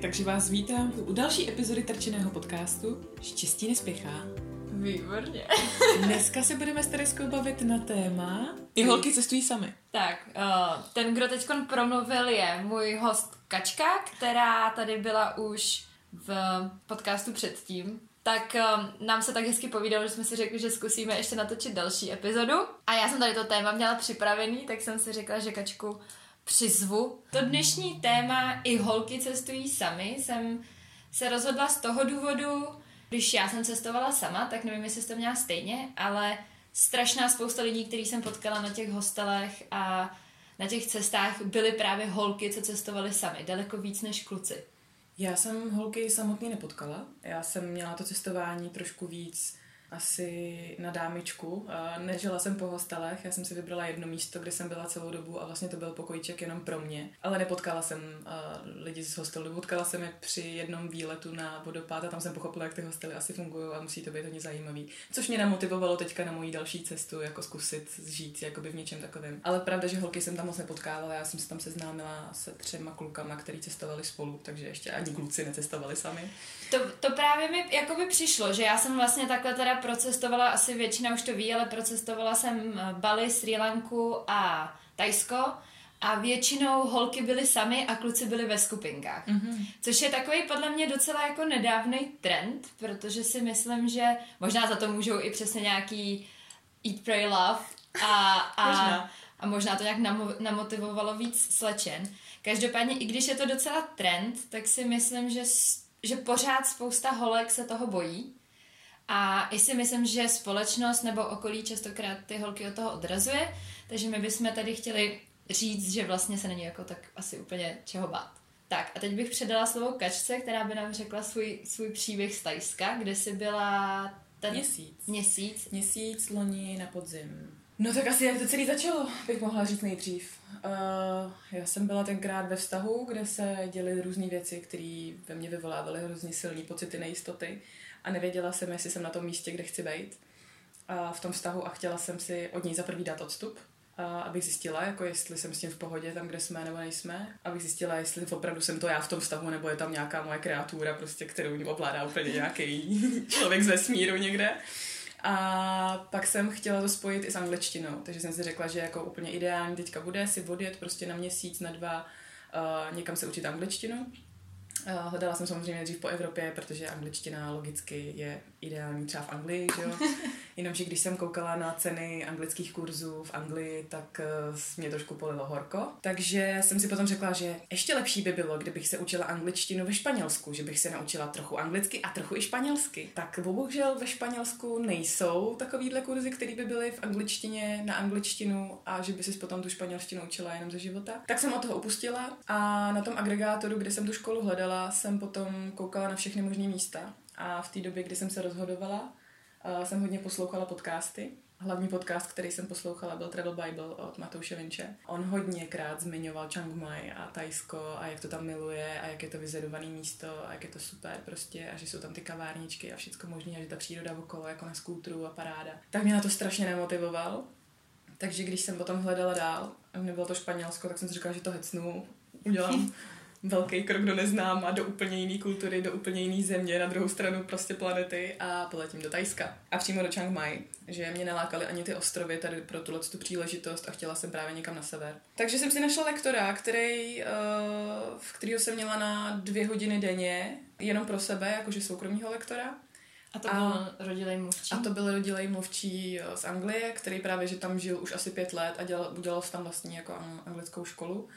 takže vás vítám u další epizody Trčeného podcastu Štěstí nespěchá. Výborně. Dneska se budeme s Tereskou bavit na téma I holky cestují sami. Tak, uh, ten, kdo teď promluvil, je můj host Kačka, která tady byla už v podcastu předtím. Tak um, nám se tak hezky povídalo, že jsme si řekli, že zkusíme ještě natočit další epizodu. A já jsem tady to téma měla připravený, tak jsem si řekla, že Kačku přizvu. To dnešní téma i holky cestují sami jsem se rozhodla z toho důvodu, když já jsem cestovala sama, tak nevím, jestli jsi to měla stejně, ale strašná spousta lidí, který jsem potkala na těch hostelech a na těch cestách, byly právě holky, co cestovaly sami, daleko víc než kluci. Já jsem holky samotný nepotkala. Já jsem měla to cestování trošku víc asi na dámičku. Nežila jsem po hostelech, já jsem si vybrala jedno místo, kde jsem byla celou dobu a vlastně to byl pokojíček jenom pro mě. Ale nepotkala jsem lidi z hostelu, potkala jsem je při jednom výletu na vodopád a tam jsem pochopila, jak ty hostely asi fungují a musí to být hodně zajímavý. Což mě namotivovalo teďka na moji další cestu, jako zkusit žít jakoby v něčem takovém. Ale pravda, že holky jsem tam moc nepotkávala, já jsem se tam seznámila se třema klukama, který cestovali spolu, takže ještě ani kluci necestovali sami. To, to právě mi jako by přišlo, že já jsem vlastně takhle teda procestovala, asi většina už to ví, ale procestovala jsem eh, Bali, Sri Lanku a Tajsko a většinou holky byly sami a kluci byli ve skupinkách. Mm-hmm. Což je takový podle mě docela jako nedávný trend, protože si myslím, že možná za to můžou i přesně nějaký Eat, Pray, Love a, a, možná. a možná to nějak namotivovalo víc slečen. Každopádně, i když je to docela trend, tak si myslím, že že pořád spousta holek se toho bojí. A i si myslím, že společnost nebo okolí častokrát ty holky od toho odrazuje, takže my bychom tady chtěli říct, že vlastně se není jako tak asi úplně čeho bát. Tak a teď bych předala slovo Kačce, která by nám řekla svůj, svůj příběh z Tajska, kde jsi byla ten měsíc. Měsíc. Měsíc loni na podzim. No tak asi jak to celé začalo, bych mohla říct nejdřív. Uh, já jsem byla tenkrát ve vztahu, kde se děly různé věci, které ve mně vyvolávaly hrozně silné pocity nejistoty a nevěděla jsem, jestli jsem na tom místě, kde chci být uh, v tom vztahu a chtěla jsem si od něj za prvý dát odstup, uh, abych zjistila, jako jestli jsem s tím v pohodě tam, kde jsme nebo nejsme, abych zjistila, jestli opravdu jsem to já v tom vztahu, nebo je tam nějaká moje kreatura, prostě, kterou ovládá úplně nějaký člověk z vesmíru někde. A pak jsem chtěla to spojit i s angličtinou, takže jsem si řekla, že jako úplně ideální teďka bude si odjet prostě na měsíc, na dva, uh, někam se učit angličtinu. Uh, hledala jsem samozřejmě dřív po Evropě, protože angličtina logicky je ideální třeba v Anglii, že jo. Jenomže když jsem koukala na ceny anglických kurzů v Anglii, tak uh, mě trošku polilo horko. Takže jsem si potom řekla, že ještě lepší by bylo, kdybych se učila angličtinu ve Španělsku, že bych se naučila trochu anglicky a trochu i španělsky. Tak bohužel ve Španělsku nejsou takovýhle kurzy, které by byly v angličtině na angličtinu a že by si potom tu španělštinu učila jenom ze života. Tak jsem od toho upustila a na tom agregátoru, kde jsem tu školu hledala, jsem potom koukala na všechny možné místa a v té době, kdy jsem se rozhodovala, uh, jsem hodně poslouchala podcasty. Hlavní podcast, který jsem poslouchala, byl Travel Bible od Matouše Vinče. On hodněkrát zmiňoval Chiang Mai a Tajsko a jak to tam miluje a jak je to vyzedované místo a jak je to super prostě a že jsou tam ty kavárničky a všechno možné a že ta příroda okolo jako na skútru a paráda. Tak mě na to strašně nemotivoval. Takže když jsem potom hledala dál nebylo to Španělsko, tak jsem si říkala, že to hecnu, udělám velký krok do neznáma, do úplně jiné kultury, do úplně jiné země, na druhou stranu prostě planety a poletím do Tajska. A přímo do Chiang Mai, že mě nelákaly ani ty ostrovy tady pro tuhle tu příležitost a chtěla jsem právě někam na sever. Takže jsem si našla lektora, který, uh, kterého jsem měla na dvě hodiny denně, jenom pro sebe, jakože soukromního lektora. A to byl rodilej mluvčí? A to byl rodilej mluvčí z Anglie, který právě, že tam žil už asi pět let a dělal, udělal tam vlastně jako anglickou školu.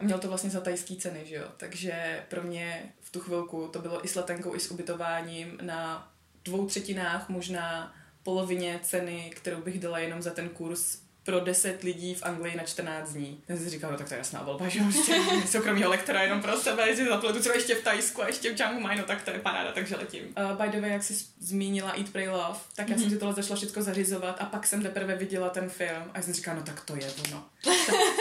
A měl to vlastně za tajský ceny, že jo. Takže pro mě v tu chvilku to bylo i s letenkou, i s ubytováním na dvou třetinách, možná polovině ceny, kterou bych dala jenom za ten kurz pro 10 lidí v Anglii na 14 dní. Ten si říkal, no tak to je jasná volba, že prostě soukromýho lektora jenom pro sebe, že zapletu třeba ještě v Tajsku a ještě v Chiang Mai, no tak to je paráda, takže letím. Uh, by the way, jak jsi zmínila Eat, Pray, Love, tak já mm-hmm. jsem mhm. si tohle začala všechno zařizovat a pak jsem teprve viděla ten film a jsem říkala, no tak to je ono.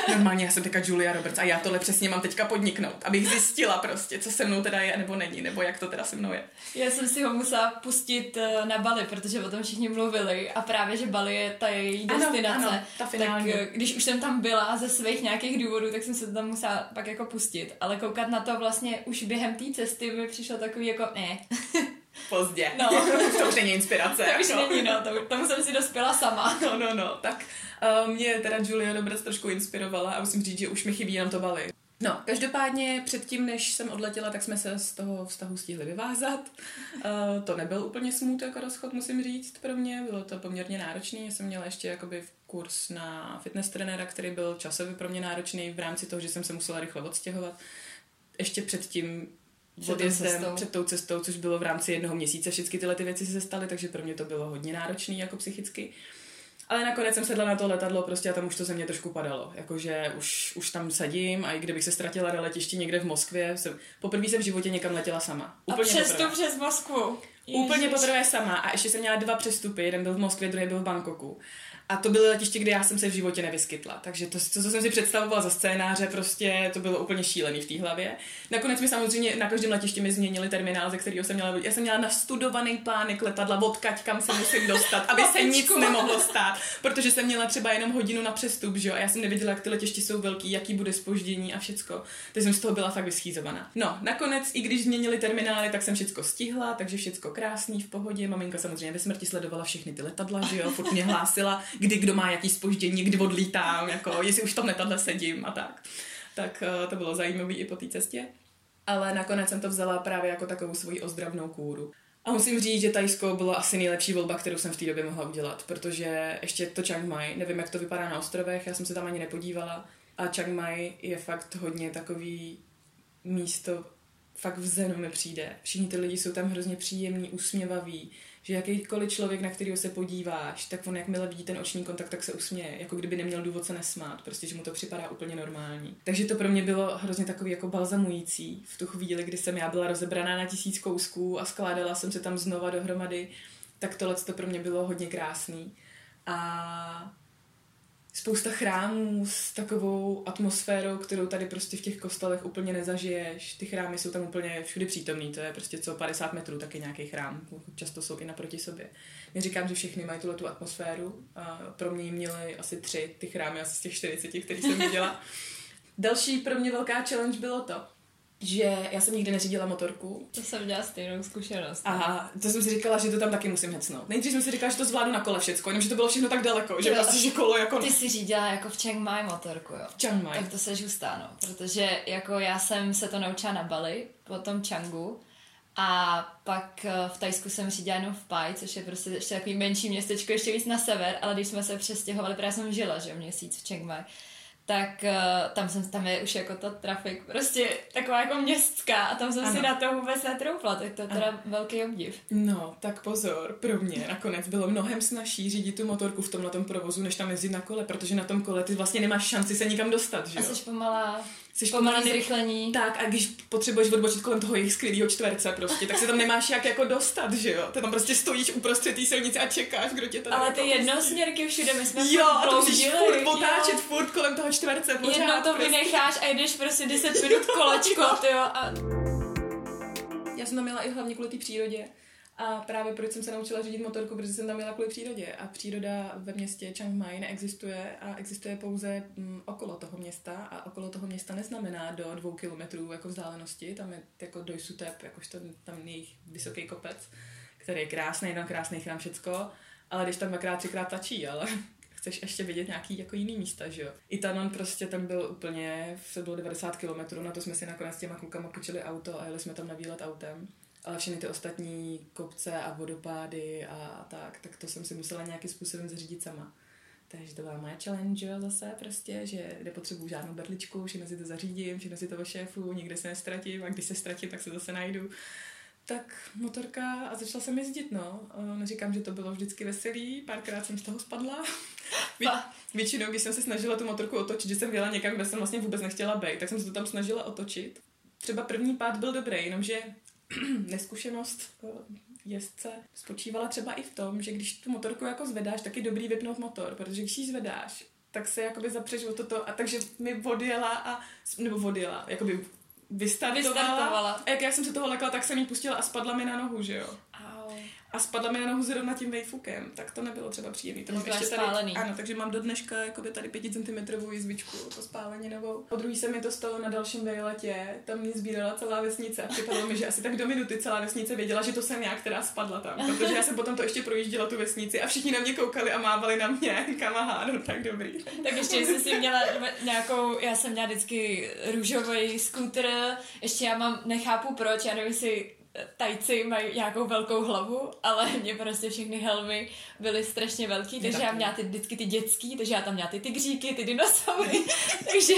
normálně já jsem teďka Julia Roberts a já tohle přesně mám teďka podniknout, abych zjistila prostě, co se mnou teda je nebo není, nebo jak to teda se mnou je. Já jsem si ho musela pustit eh, na Bali, protože o tom všichni mluvili a právě, že Bali je ta její destinace. Ano, ano Ta finální. Tak když už jsem tam byla ze svých nějakých důvodů, tak jsem se tam musela pak jako pustit. Ale koukat na to vlastně už během té cesty mi přišlo takový jako ne. Pozdě. No. to už není inspirace. To už jako. není, no, to, tomu jsem si dospěla sama. No, no, no, tak uh, mě teda Julia Dobrec trošku inspirovala a musím říct, že už mi chybí jenom to Bali. No, každopádně předtím, než jsem odletěla, tak jsme se z toho vztahu stihli vyvázat. Uh, to nebyl úplně smut jako rozchod, musím říct, pro mě. Bylo to poměrně náročný. Já jsem měla ještě jakoby kurz na fitness trenéra, který byl časově pro mě náročný v rámci toho, že jsem se musela rychle odstěhovat. Ještě předtím Před odjezdem, před tou cestou, což bylo v rámci jednoho měsíce, všechny tyhle ty věci se staly, takže pro mě to bylo hodně náročné jako psychicky. Ale nakonec jsem sedla na to letadlo prostě a tam už to ze mě trošku padalo. Jakože už, už tam sedím a i kdybych se ztratila na letišti někde v Moskvě, jsem, poprvé jsem v životě někam letěla sama. A Úplně přestup poprvé. přes Moskvu. Úplně Ježiš. poprvé sama a ještě jsem měla dva přestupy, jeden byl v Moskvě, druhý byl v Bangkoku. A to byly letiště, kde já jsem se v životě nevyskytla. Takže to, co, co jsem si představovala za scénáře, prostě to bylo úplně šílený v té hlavě. Nakonec mi samozřejmě na každém letišti mi změnili terminál, ze kterého jsem měla. Já jsem měla nastudovaný plánek letadla, odkaď kam se musím dostat, aby se nic nemohlo stát. Protože jsem měla třeba jenom hodinu na přestup, že jo? A já jsem nevěděla, jak ty letiště jsou velký, jaký bude spoždění a všecko. Takže jsem z toho byla fakt vyschýzovaná. No, nakonec, i když změnili terminály, tak jsem všecko stihla, takže všecko krásný, v pohodě. Maminka samozřejmě ve smrti sledovala všechny ty letadla, že jo, furt mě hlásila, kdy kdo má jaký spoždění, kdy odlítám, jako jestli už v tom letadle sedím a tak. Tak eh, to bylo zajímavé i po té cestě. Ale nakonec jsem to vzala právě jako takovou svoji ozdravnou kůru. A musím říct, že Tajsko bylo asi nejlepší volba, kterou jsem v té době mohla udělat, protože ještě to Chiang Mai, nevím, jak to vypadá na ostrovech, já jsem se tam ani nepodívala, a Chiang Mai je fakt hodně takový místo, fakt v zenu mi přijde. Všichni ty lidi jsou tam hrozně příjemní, usměvaví, že jakýkoliv člověk, na kterého se podíváš, tak on jakmile vidí ten oční kontakt, tak se usměje, jako kdyby neměl důvod se nesmát, prostě, že mu to připadá úplně normální. Takže to pro mě bylo hrozně takový jako balzamující v tu chvíli, kdy jsem já byla rozebraná na tisíc kousků a skládala jsem se tam znova dohromady, tak tohle to pro mě bylo hodně krásný. A spousta chrámů s takovou atmosférou, kterou tady prostě v těch kostelech úplně nezažiješ. Ty chrámy jsou tam úplně všude přítomný, to je prostě co 50 metrů taky nějaký chrám. Často jsou i naproti sobě. Neříkám, že všechny mají tuhle tu atmosféru. A pro mě měly asi tři ty chrámy, asi z těch 40, který jsem viděla. Další pro mě velká challenge bylo to, že já jsem nikdy neřídila motorku, To jsem měla stejnou zkušenost. a to jsem si říkala, že to tam taky musím hecnout. Nejdřív jsem si říkala, že to zvládnu na kole všecko, jenomže to bylo všechno tak daleko, že prostě, že kolo jako Ty jsi řídila jako v Chiang Mai motorku, jo? Chiang Mai. Tak to se žustá, no. Protože jako já jsem se to naučila na Bali, potom Changu. A pak eh, v Tajsku jsem řídila jenom v Pai, což je prostě ještě takový menší městečko, ještě víc na sever, ale když jsme se přestěhovali, právě jsem žila, že měsíc v Chiang Mai, tak uh, tam, jsem, tam je už jako ta trafik prostě taková jako městská a tam jsem ano. si Ano. na to vůbec netroufla, tak to je teda velký obdiv. No, tak pozor, pro mě nakonec bylo mnohem snažší řídit tu motorku v tomhle provozu, než tam jezdit na kole, protože na tom kole ty vlastně nemáš šanci se nikam dostat, že A jo? jsi pomalá, Jsi pomalý zrychlení. Tak a když potřebuješ odbočit kolem toho jejich skvělého čtverce prostě, tak se tam nemáš jak jako dostat, že jo? Ty tam prostě stojíš uprostřed té silnice a čekáš, kdo tě tady Ale jako ty jednosměrky všude, my jsme Jo, a to musíš furt otáčet, jo. furt kolem toho čtverce, pořád Jednou to prostě. vynecháš a jdeš prostě 10 minut kolečko, tyjo, a Já jsem tam měla i hlavně kvůli té přírodě. A právě proč jsem se naučila řídit motorku, protože jsem tam měla kvůli přírodě. A příroda ve městě Chiang Mai neexistuje a existuje pouze mm, okolo toho města. A okolo toho města neznamená do dvou kilometrů jako vzdálenosti. Tam je jako Dojsutep, jakožto tam jejich vysoký kopec, který je krásný, tam krásný chrám, všecko. Ale když tam dvakrát, třikrát tačí, ale chceš ještě vidět nějaký jako jiný místa, že jo. Itanon prostě tam byl úplně, to bylo 90 km, na to jsme si nakonec s těma klukama půjčili auto a jeli jsme tam na výlet autem. Ale všechny ty ostatní kopce a vodopády a tak, tak to jsem si musela nějakým způsobem zařídit sama. Takže to byla moje challenge jo, zase prostě, že nepotřebuju žádnou berličku, všechno si to zařídím, všechno si to šéfu, nikde se nestratím a když se ztratím, tak se zase najdu. Tak motorka a začala jsem jezdit, no. Eh, Neříkám, že to bylo vždycky veselý, párkrát jsem z toho spadla. Vě- většinou, když jsem se snažila tu motorku otočit, že jsem jela někam, kde jsem vlastně vůbec nechtěla být, tak jsem se to tam snažila otočit. Třeba první pád byl dobrý, jenomže neskušenost eh, jezdce spočívala třeba i v tom, že když tu motorku jako zvedáš, tak je dobrý vypnout motor, protože když ji zvedáš, tak se jakoby zapřeš o toto a takže mi odjela a, nebo odjela, jakoby vystartovala. Vystartovala. A jak já jsem se toho lekla, tak jsem jí pustila a spadla mi na nohu, že jo. A spadla mi na nohu zrovna tím vejfukem, tak to nebylo třeba příjemné. To mám ještě tady, spálený. ano, takže mám do dneška jakoby tady 5 cm jizvičku po spáleninovou. Po druhý se mi to stalo na dalším vejletě, tam mě sbírala celá vesnice a připadalo mi, že asi tak do minuty celá vesnice věděla, že to jsem já, která spadla tam, protože já jsem potom to ještě projížděla tu vesnici a všichni na mě koukali a mávali na mě, kam aha, no tak dobrý. Tak ještě jsi si měla nějakou, já jsem měla vždycky růžový skútr, ještě já mám, nechápu proč, já nevím, jestli tajci mají nějakou velkou hlavu, ale mě prostě všechny helmy byly strašně velký, takže já měla ty, vždycky ty dětský, takže já tam měla ty tygříky, ty dinosaury, takže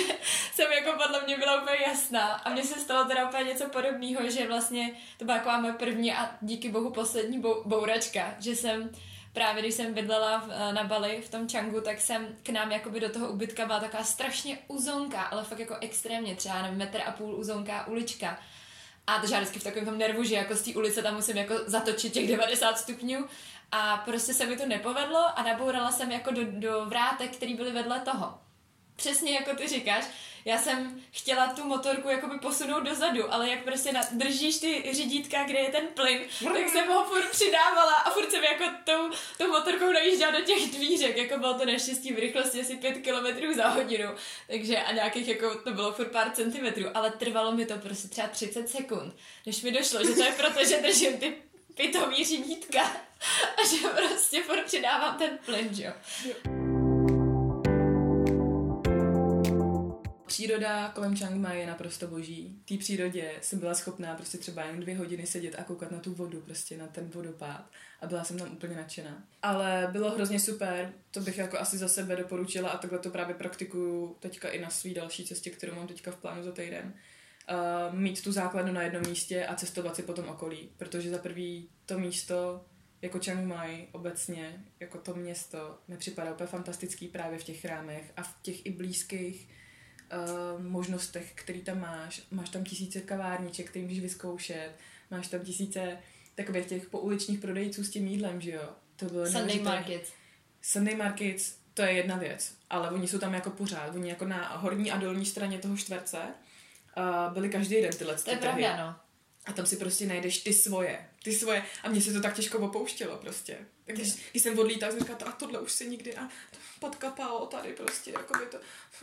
jsem jako podle mě byla úplně jasná. A mně se stalo teda úplně něco podobného, že vlastně to byla taková moje první a díky bohu poslední bou, bouračka, že jsem právě když jsem bydlela v, na Bali v tom Changu, tak jsem k nám jakoby do toho ubytka byla taková strašně uzonká, ale fakt jako extrémně, třeba nevím, metr a půl uzonká ulička. A takže já vždycky v takovém tom nervu, že jako z té ulice tam musím jako zatočit těch 90 stupňů. A prostě se mi to nepovedlo a nabourala jsem jako do, do vrátek, který byly vedle toho. Přesně jako ty říkáš, já jsem chtěla tu motorku jakoby posunout dozadu, ale jak prostě na, držíš ty řídítka, kde je ten plyn, tak jsem ho furt přidávala a furt jsem jako tou, tou motorkou najížděla do těch dvířek, jako bylo to naštěstí v rychlosti asi 5 km za hodinu, takže a nějakých jako, to bylo furt pár centimetrů, ale trvalo mi to prostě třeba 30 sekund, než mi došlo, že to je proto, že držím ty pitomý řídítka a že prostě furt přidávám ten plyn, že jo. Příroda kolem Chiang Mai je naprosto boží. V té přírodě jsem byla schopná prostě třeba jen dvě hodiny sedět a koukat na tu vodu, prostě na ten vodopád. A byla jsem tam úplně nadšená. Ale bylo hrozně super, to bych jako asi za sebe doporučila a takhle to právě praktikuju teďka i na svý další cestě, kterou mám teďka v plánu za týden. Uh, mít tu základnu na jednom místě a cestovat si po tom okolí, protože za prvý to místo jako Chiang Mai obecně, jako to město, mi připadá úplně fantastický právě v těch chrámech a v těch i blízkých uh, možnostech, který tam máš. Máš tam tisíce kavárniček, který můžeš vyzkoušet. Máš tam tisíce takových těch pouličních prodejců s tím jídlem, že jo? To bylo Sunday neuvěřitelné. Market. Sunday Markets, to je jedna věc, ale oni jsou tam jako pořád. Oni jako na horní a dolní straně toho čtverce uh, byli každý den tyhle To je pravda, no. A tam si prostě najdeš ty svoje. Ty svoje. A mně se to tak těžko opouštělo prostě. Tak když, když jsem odlítala, jsem říkala, a tohle už se nikdy, a pod kapao tady prostě, jako by to,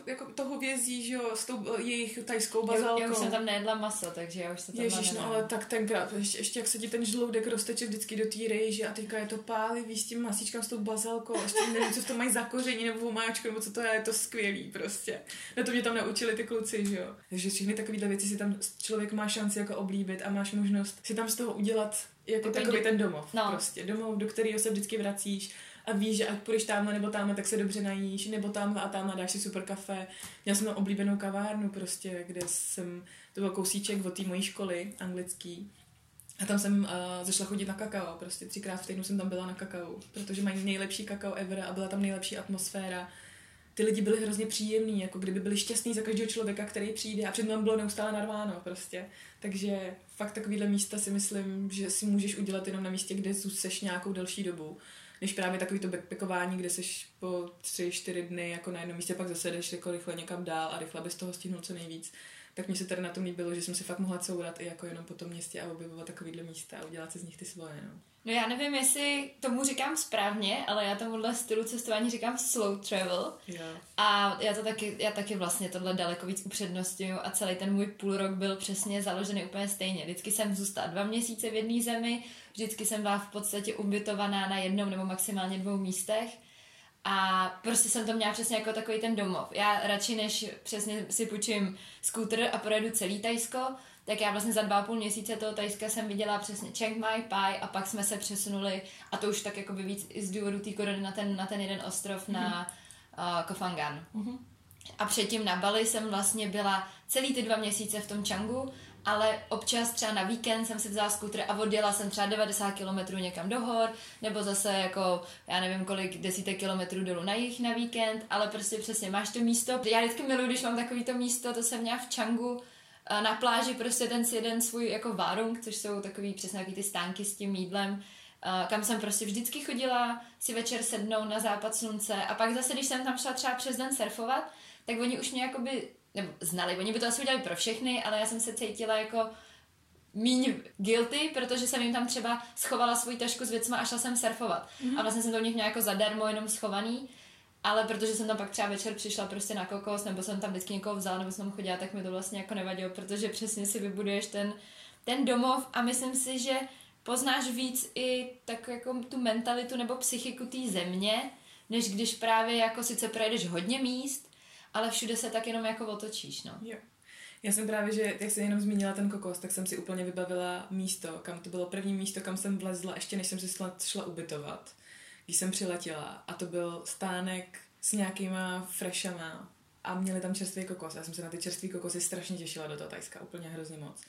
jako toho vězí, že jo, s tou jejich tajskou Já, bazálkou. já už jsem tam nejedla maso, takže já už se tam Ježíš, no ale tak tenkrát, ještě, ještě jak se ti ten žloudek rozteče vždycky do té rejži a teďka je to pálivý s tím masíčkem s tou bazalkou a ještě nevím, co v tom mají za koření nebo vomáčku, nebo co to je, je to skvělý prostě. Na to mě tam naučili ty kluci, že jo. Takže všechny takovéhle věci si tam člověk má šanci jako oblíbit a máš možnost si tam z toho udělat jako Takový takový do- ten domov, no. prostě. Domov, do kterého se vždycky vracíš a víš, že ať půjdeš tamhle nebo tamhle, tak se dobře najíš, nebo tamhle a tamhle dáš si super kafe. Měla jsem tam oblíbenou kavárnu prostě, kde jsem, to byl kousíček od té mojí školy anglický. A tam jsem uh, zašla chodit na kakao, prostě třikrát v týdnu jsem tam byla na kakao, protože mají nejlepší kakao ever a byla tam nejlepší atmosféra. Ty lidi byli hrozně příjemní, jako kdyby byli šťastní za každého člověka, který přijde a mnou bylo neustále narváno prostě. Takže fakt takovýhle místa si myslím, že si můžeš udělat jenom na místě, kde seš nějakou delší dobu než právě takový to backpackování, kde seš po tři, čtyři dny jako na jednom místě, pak zase jdeš jako rychle někam dál a rychle bys toho stihnul co nejvíc. Tak mně se tady na tom líbilo, že jsem si fakt mohla courat i jako jenom po tom městě a objevovat takovýhle místa a udělat si z nich ty svoje. No. No já nevím, jestli tomu říkám správně, ale já tomuhle stylu cestování říkám slow travel. Jo. A já to taky, já taky vlastně tohle daleko víc upřednostňuju a celý ten můj půl rok byl přesně založený úplně stejně. Vždycky jsem zůstala dva měsíce v jedné zemi, vždycky jsem byla v podstatě ubytovaná na jednom nebo maximálně dvou místech. A prostě jsem to měla přesně jako takový ten domov. Já radši než přesně si půjčím skútr a projedu celý Tajsko, tak já vlastně za dva a půl měsíce toho Tajska jsem viděla přesně Chiang Mai, Pai a pak jsme se přesunuli, a to už tak jako by víc z důvodu té korony na ten, na ten jeden ostrov na uh, Koh Phangan. Mhm. A předtím na Bali jsem vlastně byla celý ty dva měsíce v tom Changu, ale občas třeba na víkend jsem si vzala skútr a odjela jsem třeba 90 km někam do hor, nebo zase jako, já nevím kolik desítek kilometrů dolů na jich na víkend, ale prostě přesně máš to místo. Já vždycky miluji, když mám takový to místo, to jsem měla v Changu, na pláži prostě ten si jeden svůj jako várung, což jsou takový přesně takový ty stánky s tím jídlem, kam jsem prostě vždycky chodila si večer sednout na západ slunce a pak zase, když jsem tam šla třeba přes den surfovat, tak oni už mě jakoby, nebo znali, oni by to asi udělali pro všechny, ale já jsem se cítila jako míň guilty, protože jsem jim tam třeba schovala svůj tašku s věcma a šla jsem surfovat. Mm-hmm. A vlastně jsem to u nich měla jako zadarmo, jenom schovaný. Ale protože jsem tam pak třeba večer přišla prostě na kokos, nebo jsem tam vždycky někoho vzala, nebo jsem tam chodila, tak mi to vlastně jako nevadilo, protože přesně si vybuduješ ten, ten domov a myslím si, že poznáš víc i tak jako tu mentalitu nebo psychiku té země, než když právě jako sice projedeš hodně míst, ale všude se tak jenom jako otočíš, no. Jo. Já jsem právě, že jak jsem jenom zmínila ten kokos, tak jsem si úplně vybavila místo, kam to bylo první místo, kam jsem vlezla, ještě než jsem si šla ubytovat, když jsem přiletěla. A to byl stánek s nějakýma freshama a měli tam čerstvý kokos. Já jsem se na ty čerstvý kokosy strašně těšila do toho Tajska, úplně hrozně moc.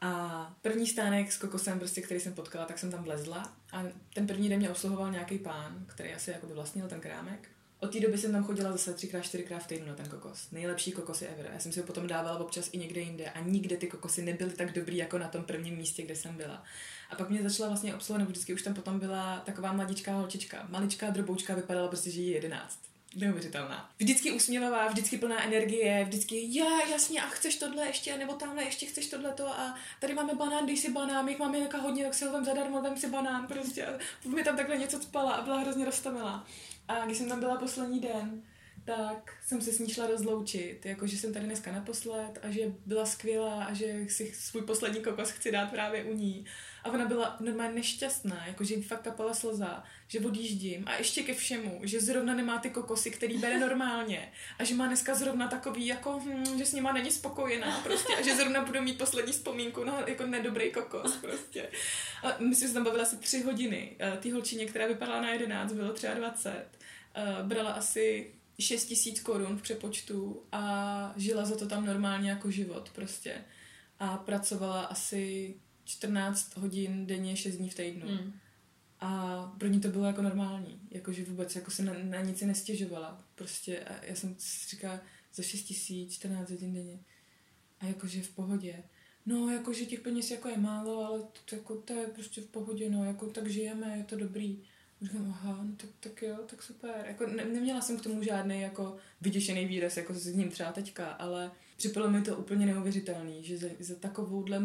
A první stánek s kokosem, prostě, který jsem potkala, tak jsem tam vlezla a ten první den mě obsluhoval nějaký pán, který asi jako vlastnil ten krámek. Od té doby jsem tam chodila zase třikrát, čtyřikrát v týdnu na ten kokos. Nejlepší kokosy ever. Já jsem si ho potom dávala občas i někde jinde a nikde ty kokosy nebyly tak dobrý jako na tom prvním místě, kde jsem byla. A pak mě začala vlastně obsluhovat, vždycky už tam potom byla taková mladičká holčička, maličká droboučka, vypadala prostě, že jí jedenáct neuvěřitelná. Vždycky usměvavá, vždycky plná energie, vždycky, já, jasně, a chceš tohle ještě, nebo tamhle ještě chceš tohle to a tady máme banán, dej si banán, jich máme nějaká hodně, tak si ho vem zadarmo, vem si banán, prostě. A mi tam takhle něco spala a byla hrozně roztomilá. A když jsem tam byla poslední den, tak jsem se s ní šla rozloučit, jako že jsem tady dneska naposled a že byla skvělá a že si svůj poslední kokos chci dát právě u ní. A ona byla normálně nešťastná, jako že jí fakt kapala slza, že odjíždím a ještě ke všemu, že zrovna nemá ty kokosy, který bere normálně a že má dneska zrovna takový, jako, hm, že s nima není spokojená prostě a že zrovna budu mít poslední vzpomínku na jako nedobrý kokos prostě. A my jsme se tam bavili asi tři hodiny. Ty holčině, která vypadala na 11, bylo 23, brala asi 6 tisíc korun v přepočtu a žila za to tam normálně jako život prostě. A pracovala asi 14 hodin denně, 6 dní v týdnu. Mm. A pro ní to bylo jako normální, jakože vůbec jako se na, na nic si nestěžovala. Prostě a já jsem si říkala za 6 tisíc, 14 hodin denně. A jakože v pohodě. No, jakože těch peněz jako je málo, ale to, jako, to je prostě v pohodě, no, jako tak žijeme, je to dobrý. Říkám, aha, no tak, tak jo, tak super. Jako ne, neměla jsem k tomu žádný jako vyděšený výraz, jako s ním třeba teďka, ale připadlo mi to úplně neuvěřitelný, že za, za takovouhle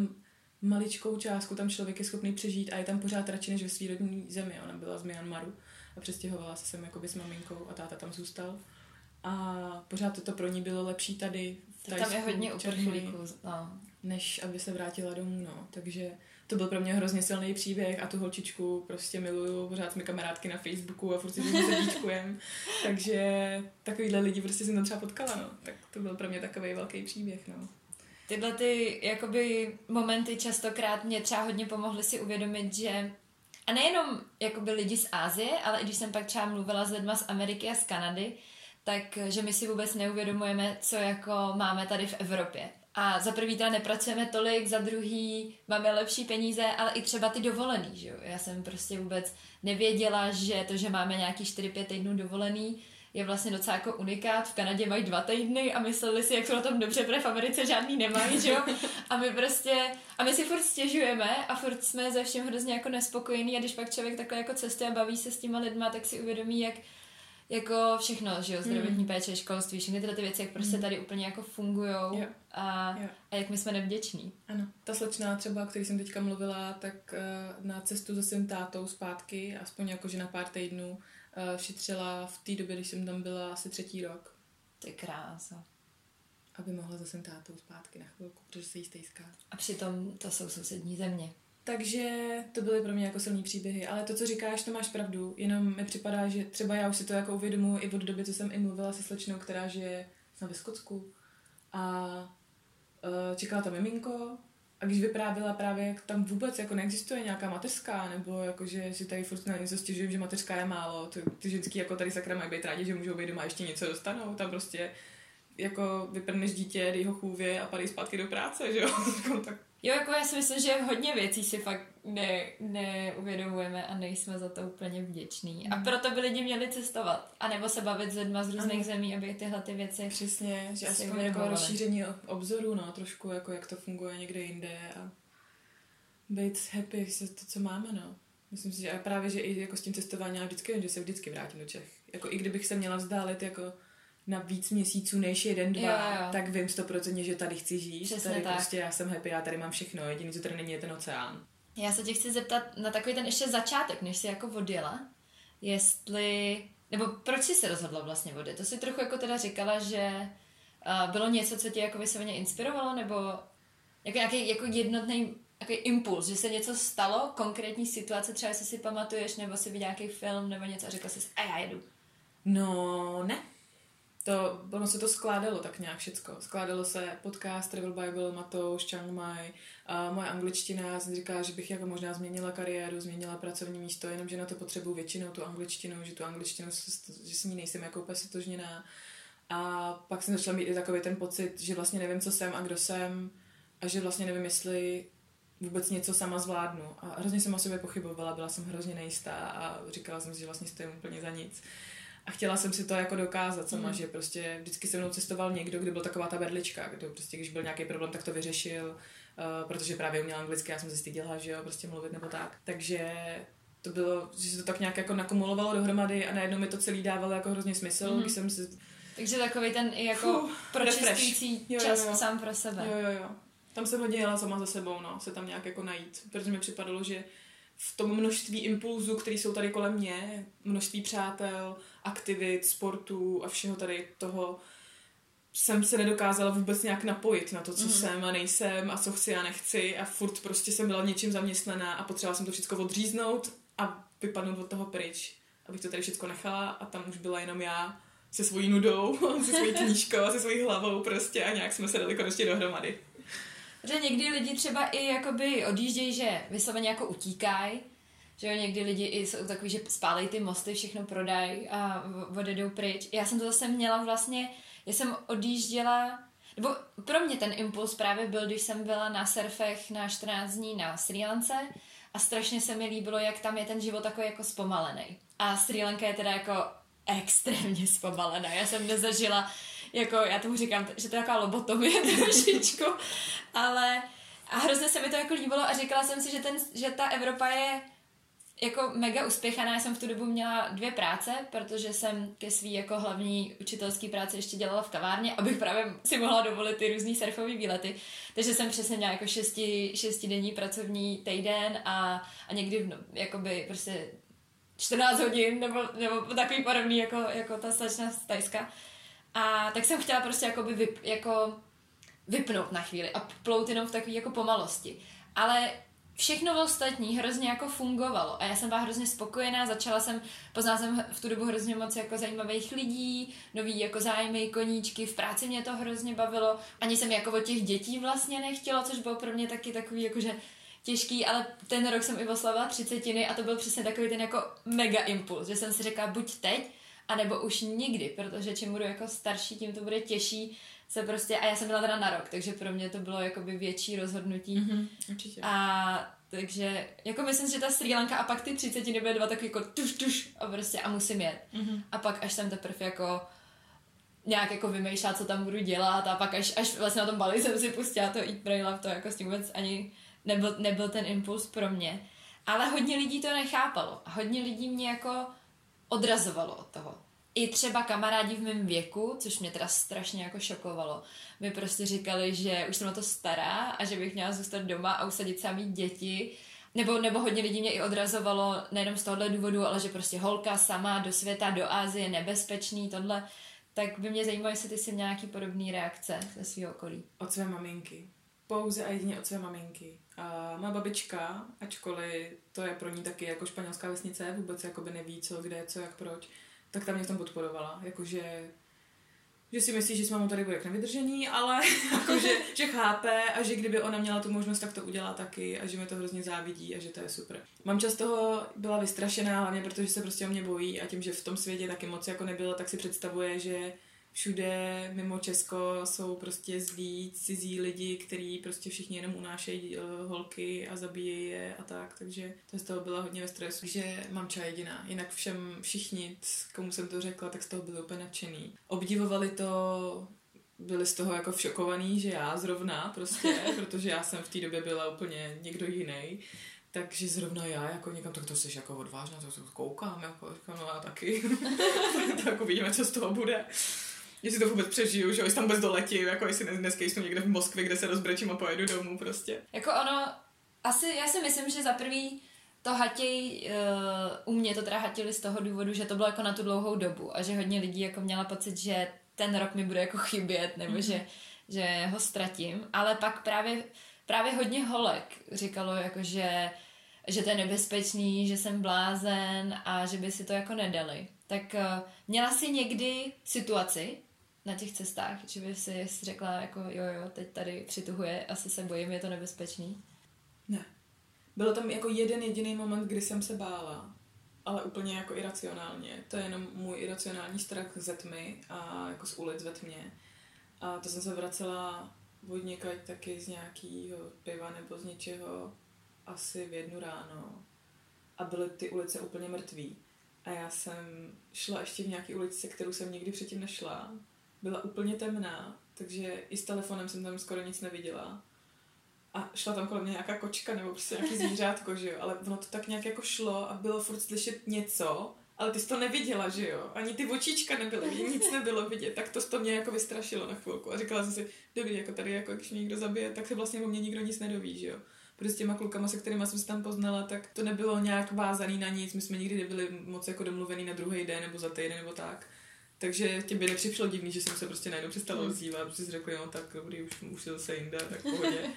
maličkou částku tam člověk je schopný přežít a je tam pořád radši než ve svý rodní zemi. Ona byla z Myanmaru a přestěhovala se sem jakoby s maminkou a táta tam zůstal. A pořád toto pro ní bylo lepší tady v Tajsku, Tam je hodně uprchlíků, no. než aby se vrátila domů, no. Takže to byl pro mě hrozně silný příběh a tu holčičku prostě miluju, pořád jsme kamarádky na Facebooku a furt si srdíčkujem. Takže takovýhle lidi prostě jsem tam třeba potkala, no. Tak to byl pro mě takový velký příběh, no. Tyhle ty jakoby momenty častokrát mě třeba hodně pomohly si uvědomit, že a nejenom jakoby lidi z Ázie, ale i když jsem pak třeba mluvila s lidma z Ameriky a z Kanady, tak že my si vůbec neuvědomujeme, co jako máme tady v Evropě. A za prvý teda nepracujeme tolik, za druhý máme lepší peníze, ale i třeba ty dovolený, že jo. Já jsem prostě vůbec nevěděla, že to, že máme nějaký 4-5 týdnů dovolený, je vlastně docela jako unikát. V Kanadě mají dva týdny a mysleli si, jak jsou na tom dobře, protože v Americe žádný nemají, že jo? A my prostě, a my si furt stěžujeme a furt jsme ze všem hrozně jako nespokojení a když pak člověk takhle jako cestuje a baví se s těma lidma, tak si uvědomí, jak jako všechno, že jo, zdravotní mm. péče, školství, všechny tyhle ty věci, jak prostě mm. tady úplně jako fungují a, a jak my jsme nevděční. Ano, ta slečna třeba, o který jsem teďka mluvila, tak uh, na cestu se svým tátou zpátky, aspoň jakože na pár týdnů, šetřila v té době, když jsem tam byla asi třetí rok. Ty krása. Aby mohla za svým tátou zpátky na chvilku, protože se jí stejská. A přitom to jsou sousední země. Takže to byly pro mě jako silný příběhy. Ale to, co říkáš, to máš pravdu. Jenom mi připadá, že třeba já už si to jako uvědomuji i od doby, co jsem i mluvila se slečnou, která žije ve Skotsku. A uh, čekala tam miminko, a když vyprávěla právě, jak tam vůbec jako neexistuje nějaká mateřská, nebo jako, že si tady furt na něco stěžujem, že mateřská je málo, ty, ty ženský jako tady sakra mají být rádi, že můžou být doma ještě něco dostanou, tam prostě jako vyprneš dítě, dej ho chůvě a padej zpátky do práce, že jo? Jako tak Jo, jako já si myslím, že hodně věcí si fakt ne, neuvědomujeme a nejsme za to úplně vděční. A mm. proto by lidi měli cestovat. A nebo se bavit s lidma z různých ano. zemí, aby tyhle ty věci Přesně, že aspoň jako rozšíření obzoru, no, trošku jako jak to funguje někde jinde a být happy se to, co máme, no. Myslím si, že a právě, že i jako s tím cestováním já vždycky vím, že se vždycky vrátím do Čech. Jako i kdybych se měla vzdálit jako na víc měsíců než jeden, dva, Jo, jo. tak vím stoprocentně, že tady chci žít. Přesně tady tak. prostě já jsem happy, já tady mám všechno, jediný, co tady není, je ten oceán. Já se tě chci zeptat na takový ten ještě začátek, než jsi jako odjela, jestli, nebo proč jsi se rozhodla vlastně odjet? To si trochu jako teda říkala, že uh, bylo něco, co tě jako vysloveně inspirovalo, nebo jako nějaký jako jednotný jako impuls, že se něco stalo, konkrétní situace, třeba jestli si pamatuješ, nebo si viděl nějaký film, nebo něco a řekla jsi, a já jedu. No, ne. To, ono se to skládalo tak nějak všecko. Skládalo se podcast Travel Bible, Matouš, Chiang Mai, a moje angličtina, jsem říkala, že bych jako možná změnila kariéru, změnila pracovní místo, jenomže na to potřebuji většinou tu angličtinu, že tu angličtinu, že s ní nejsem jako úplně. A pak jsem začala mít i takový ten pocit, že vlastně nevím, co jsem a kdo jsem a že vlastně nevím, jestli vůbec něco sama zvládnu. A hrozně jsem o sobě pochybovala, byla jsem hrozně nejistá a říkala jsem si, že vlastně stojím úplně za nic. A chtěla jsem si to jako dokázat sama, mm. že prostě vždycky se mnou cestoval někdo, kdo byl taková ta berlička, kdo prostě, když byl nějaký problém, tak to vyřešil, uh, protože právě uměl anglicky, já jsem se styděla, že jo, prostě mluvit nebo tak. Takže to bylo, že se to tak nějak jako nakumulovalo dohromady a najednou mi to celý dávalo jako hrozně smysl, mm. když jsem si Takže takový ten i jako Fuh, pročistující. Jo, čas jo, jo. sám pro sebe. Jo, jo, jo. Tam jsem hodně jela sama za sebou, no, se tam nějak jako najít, protože mi připadalo, že v tom množství impulzů, které jsou tady kolem mě, množství přátel, aktivit, sportů a všeho tady toho, jsem se nedokázala vůbec nějak napojit na to, co mm. jsem a nejsem a co chci a nechci a furt prostě jsem byla něčím zaměstnaná a potřebovala jsem to všechno odříznout a vypadnout od toho pryč, abych to tady všechno nechala a tam už byla jenom já se svojí nudou, se svojí knížkou a se svojí hlavou prostě a nějak jsme se dali konečně dohromady. Že někdy lidi třeba i jakoby odjíždějí, že vysloveně jako utíkají, že jo, někdy lidi i jsou takový, že spálejí ty mosty, všechno prodají a odjedou pryč. Já jsem to zase měla vlastně, já jsem odjížděla, nebo pro mě ten impuls právě byl, když jsem byla na surfech na 14 dní na Sri Lance a strašně se mi líbilo, jak tam je ten život takový jako zpomalený. A Sri Lanka je teda jako extrémně zpomalená. Já jsem nezažila, jako já tomu říkám, že to je taková lobotomie trošičku, ale a hrozně se mi to jako líbilo a říkala jsem si, že, ten, že ta Evropa je jako mega uspěchaná. Já jsem v tu dobu měla dvě práce, protože jsem ke svý jako hlavní učitelské práci ještě dělala v kavárně, abych právě si mohla dovolit ty různý surfové výlety. Takže jsem přesně měla jako šesti, šestidenní pracovní týden a, a někdy no, jakoby prostě 14 hodin nebo, nebo takový podobný jako, jako ta slečna z Tajska. A tak jsem chtěla prostě jakoby vyp, jako vypnout na chvíli a plout jenom v takové jako pomalosti. Ale všechno ostatní hrozně jako fungovalo a já jsem byla hrozně spokojená, začala jsem, poznala jsem v tu dobu hrozně moc jako zajímavých lidí, nový jako zájmy, koníčky, v práci mě to hrozně bavilo, ani jsem jako od těch dětí vlastně nechtěla, což bylo pro mě taky takový jakože těžký, ale ten rok jsem i oslavila třicetiny a to byl přesně takový ten jako mega impuls, že jsem si řekla buď teď, anebo už nikdy, protože čím budu jako starší, tím to bude těžší se prostě, a já jsem byla teda na rok, takže pro mě to bylo jakoby větší rozhodnutí. Mm-hmm, určitě. A takže, jako myslím, že ta Sri Lanka a pak ty třicetiny byly dva takový jako tuš, tuš a prostě a musím jet. Mm-hmm. A pak až jsem teprve jako nějak jako vymýšlela, co tam budu dělat a pak až, až vlastně na tom Bali jsem si pustila to Eat, Pray, Love, to jako s tím vůbec ani nebyl, nebyl ten impuls pro mě. Ale hodně lidí to nechápalo a hodně lidí mě jako odrazovalo od toho. I třeba kamarádi v mém věku, což mě teda strašně jako šokovalo, mi prostě říkali, že už jsem na to stará a že bych měla zůstat doma a usadit samý děti. Nebo, nebo hodně lidí mě i odrazovalo nejenom z tohohle důvodu, ale že prostě holka sama do světa, do Ázie, nebezpečný, tohle. Tak by mě zajímalo, jestli ty jsi nějaký podobný reakce ze svého okolí. Od své maminky. Pouze a jedině od své maminky. A má babička, ačkoliv to je pro ní taky jako španělská vesnice, vůbec jakoby neví, co, kde, co, jak, proč, tak tam mě v tom podporovala. Jakože že si myslí, že s mámou tady bude k nevydržení, ale jakože, že chápe a že kdyby ona měla tu možnost, tak to udělá taky a že mi to hrozně závidí a že to je super. Mamča z toho byla vystrašená, hlavně protože se prostě o mě bojí a tím, že v tom světě taky moc jako nebyla, tak si představuje, že všude mimo Česko jsou prostě zlí, cizí lidi, kteří prostě všichni jenom unášejí uh, holky a zabíjejí je a tak, takže to z toho byla hodně ve stresu, že mamča jediná. Jinak všem všichni, komu jsem to řekla, tak z toho byli úplně nadšený. Obdivovali to, byli z toho jako všokovaný, že já zrovna prostě, protože já jsem v té době byla úplně někdo jiný. Takže zrovna já jako někam, tak to jsi jako odvážná, to, to koukám, jako, říkám, no já taky. tak uvidíme, co z toho bude. Jestli to vůbec přežiju, že jestli tam vůbec doletím, jako jestli dneska jsem někde v Moskvě, kde se rozbrečím a pojedu domů prostě. Jako ono, asi já si myslím, že za prvý to hatěj, uh, u mě to teda hatili z toho důvodu, že to bylo jako na tu dlouhou dobu a že hodně lidí jako měla pocit, že ten rok mi bude jako chybět, nebo mm-hmm. že, že ho ztratím, ale pak právě, právě hodně holek říkalo jako, že že to je nebezpečný, že jsem blázen a že by si to jako nedali. Tak uh, měla jsi někdy situaci na těch cestách, že by si řekla jako jo jo, teď tady přituhuje, asi se bojím, je to nebezpečný? Ne. Bylo tam jako jeden jediný moment, kdy jsem se bála, ale úplně jako iracionálně. To je jenom můj iracionální strach ze tmy a jako z ulic ve tmě. A to jsem se vracela od někať taky z nějakého piva nebo z něčeho asi v jednu ráno a byly ty ulice úplně mrtví. A já jsem šla ještě v nějaké ulici, kterou jsem nikdy předtím nešla. Byla úplně temná, takže i s telefonem jsem tam skoro nic neviděla. A šla tam kolem mě nějaká kočka nebo prostě nějaký zvířátko, že jo. Ale ono to tak nějak jako šlo a bylo furt slyšet něco, ale ty jsi to neviděla, že jo. Ani ty očička nebyly, nic nebylo vidět. Tak to, to mě jako vystrašilo na chvilku. A říkala jsem si, dobrý, jako tady, jako když mě někdo zabije, tak se vlastně o mě nikdo nic nedoví, že jo protože s těma klukama, se kterými jsem se tam poznala, tak to nebylo nějak vázaný na nic, my jsme nikdy nebyli moc jako domluvený na druhý den nebo za týden nebo tak. Takže tě by nepřišlo divný, že jsem se prostě najednou přestala hmm. ozývat, protože si řekli, no tak dobrý, už, už je zase jinde, tak pohodě.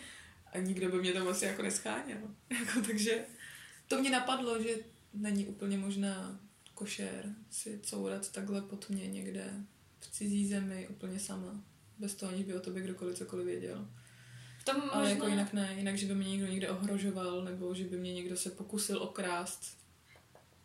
A nikdo by mě tam asi jako nescháněl. Jako, takže to mě napadlo, že není úplně možná košer si courat takhle pod mě někde v cizí zemi úplně sama. Bez toho, aniž by o tobě kdokoliv cokoliv věděl. V tom možná... Ale jako jinak ne, jinak, že by mě někdo někde ohrožoval, nebo že by mě někdo se pokusil okrást.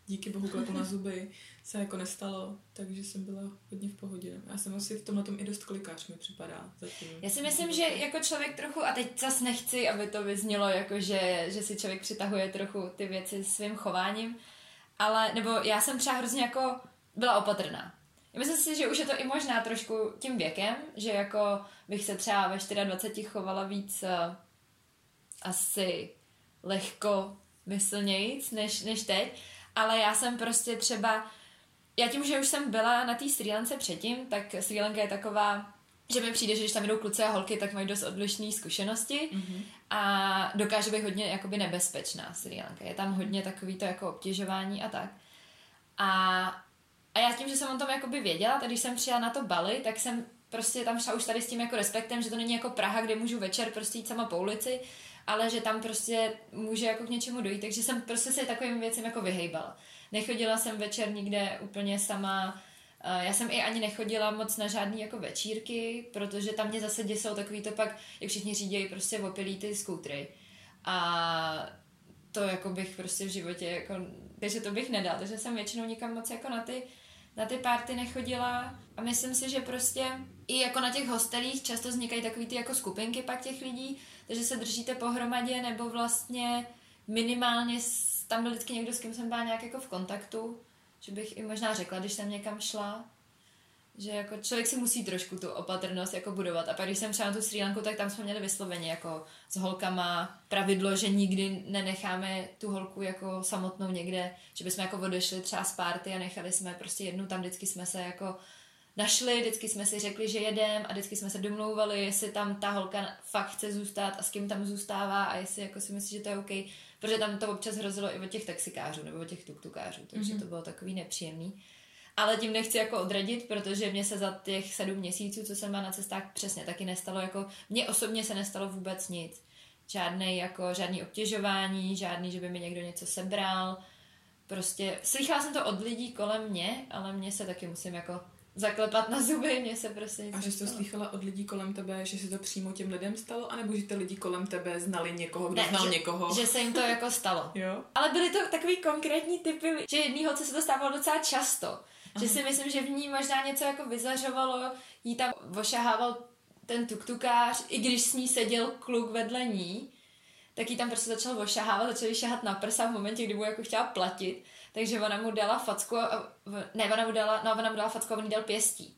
Díky bohu klepu na zuby se jako nestalo, takže jsem byla hodně v pohodě. Já jsem asi v tomhle tom i dost klikář mi připadá zatím. Já si myslím, že jako člověk trochu, a teď zase nechci, aby to vyznělo jako, že, že si člověk přitahuje trochu ty věci svým chováním, ale, nebo já jsem třeba hrozně jako byla opatrná. Myslím si, že už je to i možná trošku tím věkem, že jako bych se třeba ve 24 chovala víc uh, asi lehko myslnějíc než, než teď, ale já jsem prostě třeba, já tím, že už jsem byla na té Sri Lance předtím, tak Sri Lanka je taková, že mi přijde, že když tam jdou kluci a holky, tak mají dost odlišné zkušenosti mm-hmm. a dokáže být hodně jakoby nebezpečná Sri Lanka. Je tam hodně takový to jako obtěžování a tak. A a já tím, že jsem o tom jakoby věděla, tak když jsem přijela na to Bali, tak jsem prostě tam šla už tady s tím jako respektem, že to není jako Praha, kde můžu večer prostě jít sama po ulici, ale že tam prostě může jako k něčemu dojít, takže jsem prostě se takovým věcem jako vyhejbala. Nechodila jsem večer nikde úplně sama, já jsem i ani nechodila moc na žádný jako večírky, protože tam mě zase děsou takový to pak, jak všichni řídějí prostě opilí ty skútry. A to jako bych prostě v životě jako, takže to bych nedal, takže jsem většinou nikam moc jako na ty na ty párty nechodila a myslím si, že prostě i jako na těch hostelích často vznikají takový ty jako skupinky pak těch lidí, takže se držíte pohromadě nebo vlastně minimálně tam byl vždycky někdo, s kým jsem byla nějak jako v kontaktu, že bych i možná řekla, když jsem někam šla, že jako člověk si musí trošku tu opatrnost jako budovat. A pak když jsem třeba na tu Sri Lanku, tak tam jsme měli vysloveně jako s holkama pravidlo, že nikdy nenecháme tu holku jako samotnou někde, že bychom jako odešli třeba z párty a nechali jsme prostě jednu tam, vždycky jsme se jako našli, vždycky jsme si řekli, že jedem a vždycky jsme se domlouvali, jestli tam ta holka fakt chce zůstat a s kým tam zůstává a jestli jako si myslí, že to je OK, protože tam to občas hrozilo i od těch taxikářů nebo od těch tuktukářů, takže mm-hmm. to bylo takový nepříjemný. Ale tím nechci jako odradit, protože mě se za těch sedm měsíců, co jsem má na cestách, přesně taky nestalo, jako mně osobně se nestalo vůbec nic. Žádný jako, žádný obtěžování, žádný, že by mi někdo něco sebral. Prostě slychala jsem to od lidí kolem mě, ale mě se taky musím jako zaklepat na zuby, mě se prostě nic A že jsi to slychala od lidí kolem tebe, že se to přímo těm lidem stalo, anebo že ty lidi kolem tebe znali někoho, kdo ne, znal že, někoho? že se jim to jako stalo. jo? Ale byly to takový konkrétní typy, že jedný holce se to stávalo docela často. Že si myslím, že v ní možná něco jako vyzařovalo, jí tam ošahával ten tuktukář, i když s ní seděl kluk vedle ní, tak jí tam prostě začal ošahávat, začal šahat na prsa v momentě, kdy mu jako chtěla platit, takže ona mu dala facku, a, ne, ona mu dala, no, ona mu dala facku a on jí dal pěstí.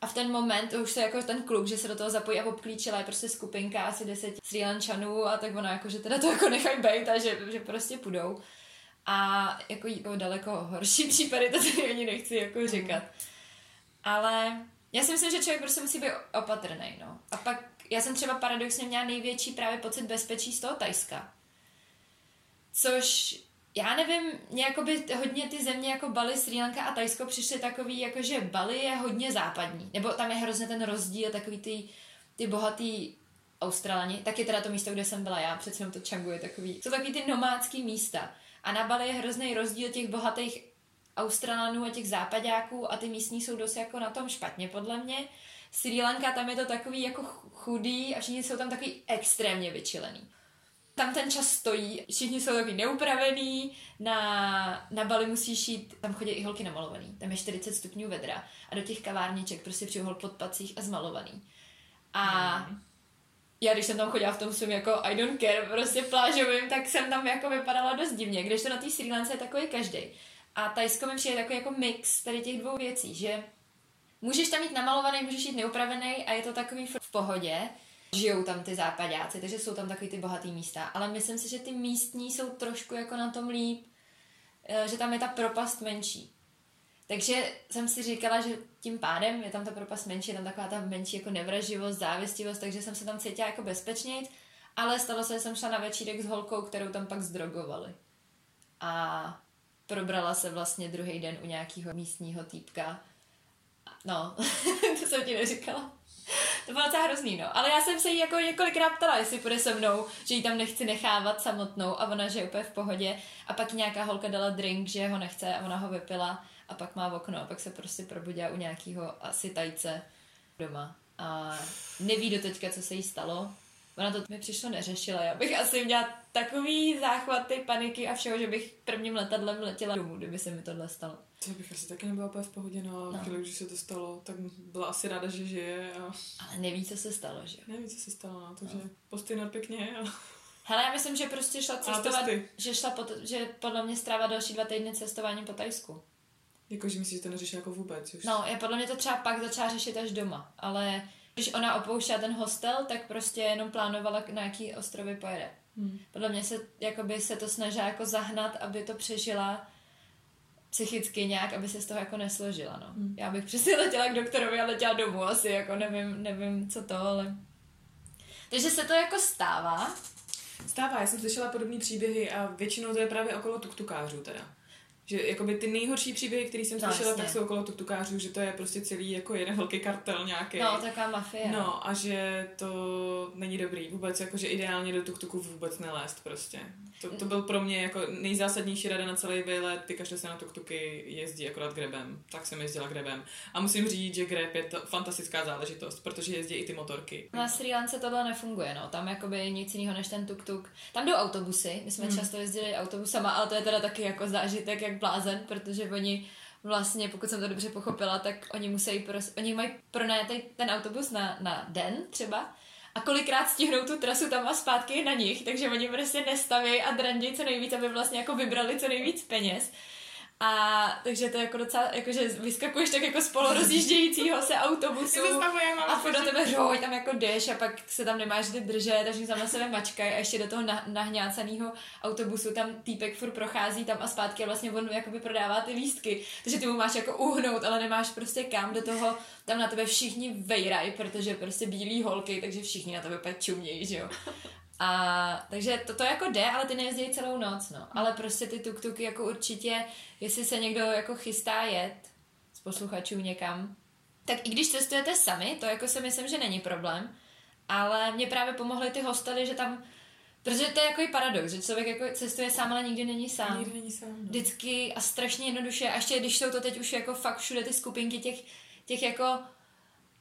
A v ten moment už se jako ten kluk, že se do toho zapojí a obklíčila, je prostě skupinka asi deset Sri Lančanů a tak ona jako, že teda to jako nechají být a že, že prostě půjdou. A jako, jako daleko horší případy, to si ani nechci jako říkat. Ale Já si myslím, že člověk prostě musí být opatrný, no. A pak, já jsem třeba paradoxně měla největší právě pocit bezpečí z toho Tajska. Což já nevím, jakoby hodně ty země jako Bali, Sri Lanka a Tajsko přišly takový, jako že Bali je hodně západní, nebo tam je hrozně ten rozdíl, takový ty, ty bohatý Australani, taky teda to místo, kde jsem byla já, přece jenom to Changu je takový, jsou takový ty nomádský místa. A na Bali je hrozný rozdíl těch bohatých Australanů a těch západáků a ty místní jsou dost jako na tom špatně, podle mě. Sri Lanka, tam je to takový jako chudý a všichni jsou tam takový extrémně vyčilený tam ten čas stojí, všichni jsou takový neupravený, na, na Bali musíš jít, tam chodí i holky namalovaný, tam je 40 stupňů vedra a do těch kavárniček prostě přijel pod podpacích a zmalovaný. A mm. já když jsem tam chodila v tom svým jako I don't care, prostě plážovým, tak jsem tam jako vypadala dost divně, když to na té Sri Lance je takový každý. A Tajsko mi přijde takový jako mix tady těch dvou věcí, že můžeš tam mít namalovaný, můžeš jít neupravený a je to takový v pohodě, žijou tam ty západáci, takže jsou tam takový ty bohatý místa. Ale myslím si, že ty místní jsou trošku jako na tom líp, eh, že tam je ta propast menší. Takže jsem si říkala, že tím pádem je tam ta propast menší, je tam taková ta menší jako nevraživost, závistivost, takže jsem se tam cítila jako bezpečněji, ale stalo se, že jsem šla na večírek s holkou, kterou tam pak zdrogovali. A probrala se vlastně druhý den u nějakého místního týpka. No, to jsem ti neříkala. To bylo docela hrozný, no. Ale já jsem se jí jako několikrát ptala, jestli půjde se mnou, že ji tam nechci nechávat samotnou a ona, že je úplně v pohodě. A pak nějaká holka dala drink, že ho nechce a ona ho vypila a pak má v okno a pak se prostě probudila u nějakého asi tajce doma. A neví do teďka, co se jí stalo. Ona to mi přišlo neřešila. Já bych asi měla takový záchvaty, paniky a všeho, že bych prvním letadlem letěla domů, kdyby se mi tohle stalo. To bych asi taky nebyla úplně v pohodě, no, no. Chvíli, když se to stalo, tak byla asi ráda, že žije. A... Ale neví, co se stalo, že Neví, co se stalo, no, takže no. posty pěkně. A... Hele, já myslím, že prostě šla cestovat, že šla, po, že podle mě stráva další dva týdny cestováním po Tajsku. Jako, že myslíš, že to neřeší jako vůbec už? No, já podle mě to třeba pak začala řešit až doma, ale když ona opouštěla ten hostel, tak prostě jenom plánovala, na jaký ostrovy pojede. Hmm. Podle mě se, jakoby se to snažila jako zahnat, aby to přežila psychicky nějak, aby se z toho jako nesložila, no. Hmm. Já bych přesně letěla k doktorovi a letěla domů asi, jako nevím, nevím co to, ale... Takže se to jako stává. Stává, já jsem slyšela podobné příběhy a většinou to je právě okolo tuktukářů teda. Že jakoby ty nejhorší příběhy, které jsem no, slyšela, tak jsou okolo tuktukářů, že to je prostě celý jako jeden velký kartel nějaký. No, taková mafie. No a že to není dobrý vůbec, jakože ideálně do tuktuku vůbec nelézt prostě. To, to byl pro mě jako nejzásadnější rada na celý výlet, ty každé se na tuktuky jezdí akorát grebem. Tak jsem jezdila grebem. A musím říct, že greb je to fantastická záležitost, protože jezdí i ty motorky. Na Sri Lance tohle nefunguje, no. Tam jakoby nic jiného než ten tuk-tuk. Tam jdou autobusy, my jsme hmm. často jezdili autobusama, ale to je teda taky jako zážitek jak blázen, protože oni vlastně, pokud jsem to dobře pochopila, tak oni musí, pros, oni mají pronajatý ten autobus na, na den třeba a kolikrát stihnou tu trasu tam a zpátky na nich, takže oni prostě nestaví a drandí co nejvíc, aby vlastně jako vybrali co nejvíc peněz. A takže to je jako docela, jakože vyskakuješ tak jako z polorozjíždějícího se autobusu a furt do tebe řoj, tam jako jdeš a pak se tam nemáš kdy držet, takže tam na sebe mačkají a ještě do toho nahňácaného autobusu tam týpek furt prochází tam a zpátky a vlastně on jakoby prodává ty lístky, takže ty mu máš jako uhnout, ale nemáš prostě kam do toho, tam na tebe všichni vejraj, protože prostě bílí holky, takže všichni na tebe úplně čumějí, že jo. A takže to, to jako jde, ale ty nejezdí celou noc, no. Ale prostě ty tuktuky jako určitě, jestli se někdo jako chystá jet z posluchačů někam, tak i když cestujete sami, to jako si myslím, že není problém, ale mě právě pomohly ty hostely, že tam Protože to je jako paradox, že člověk jako cestuje sám, ale nikdy není sám. Nikdy není sám. No. Vždycky a strašně jednoduše, a ještě když jsou to teď už jako fakt všude ty skupinky těch, těch jako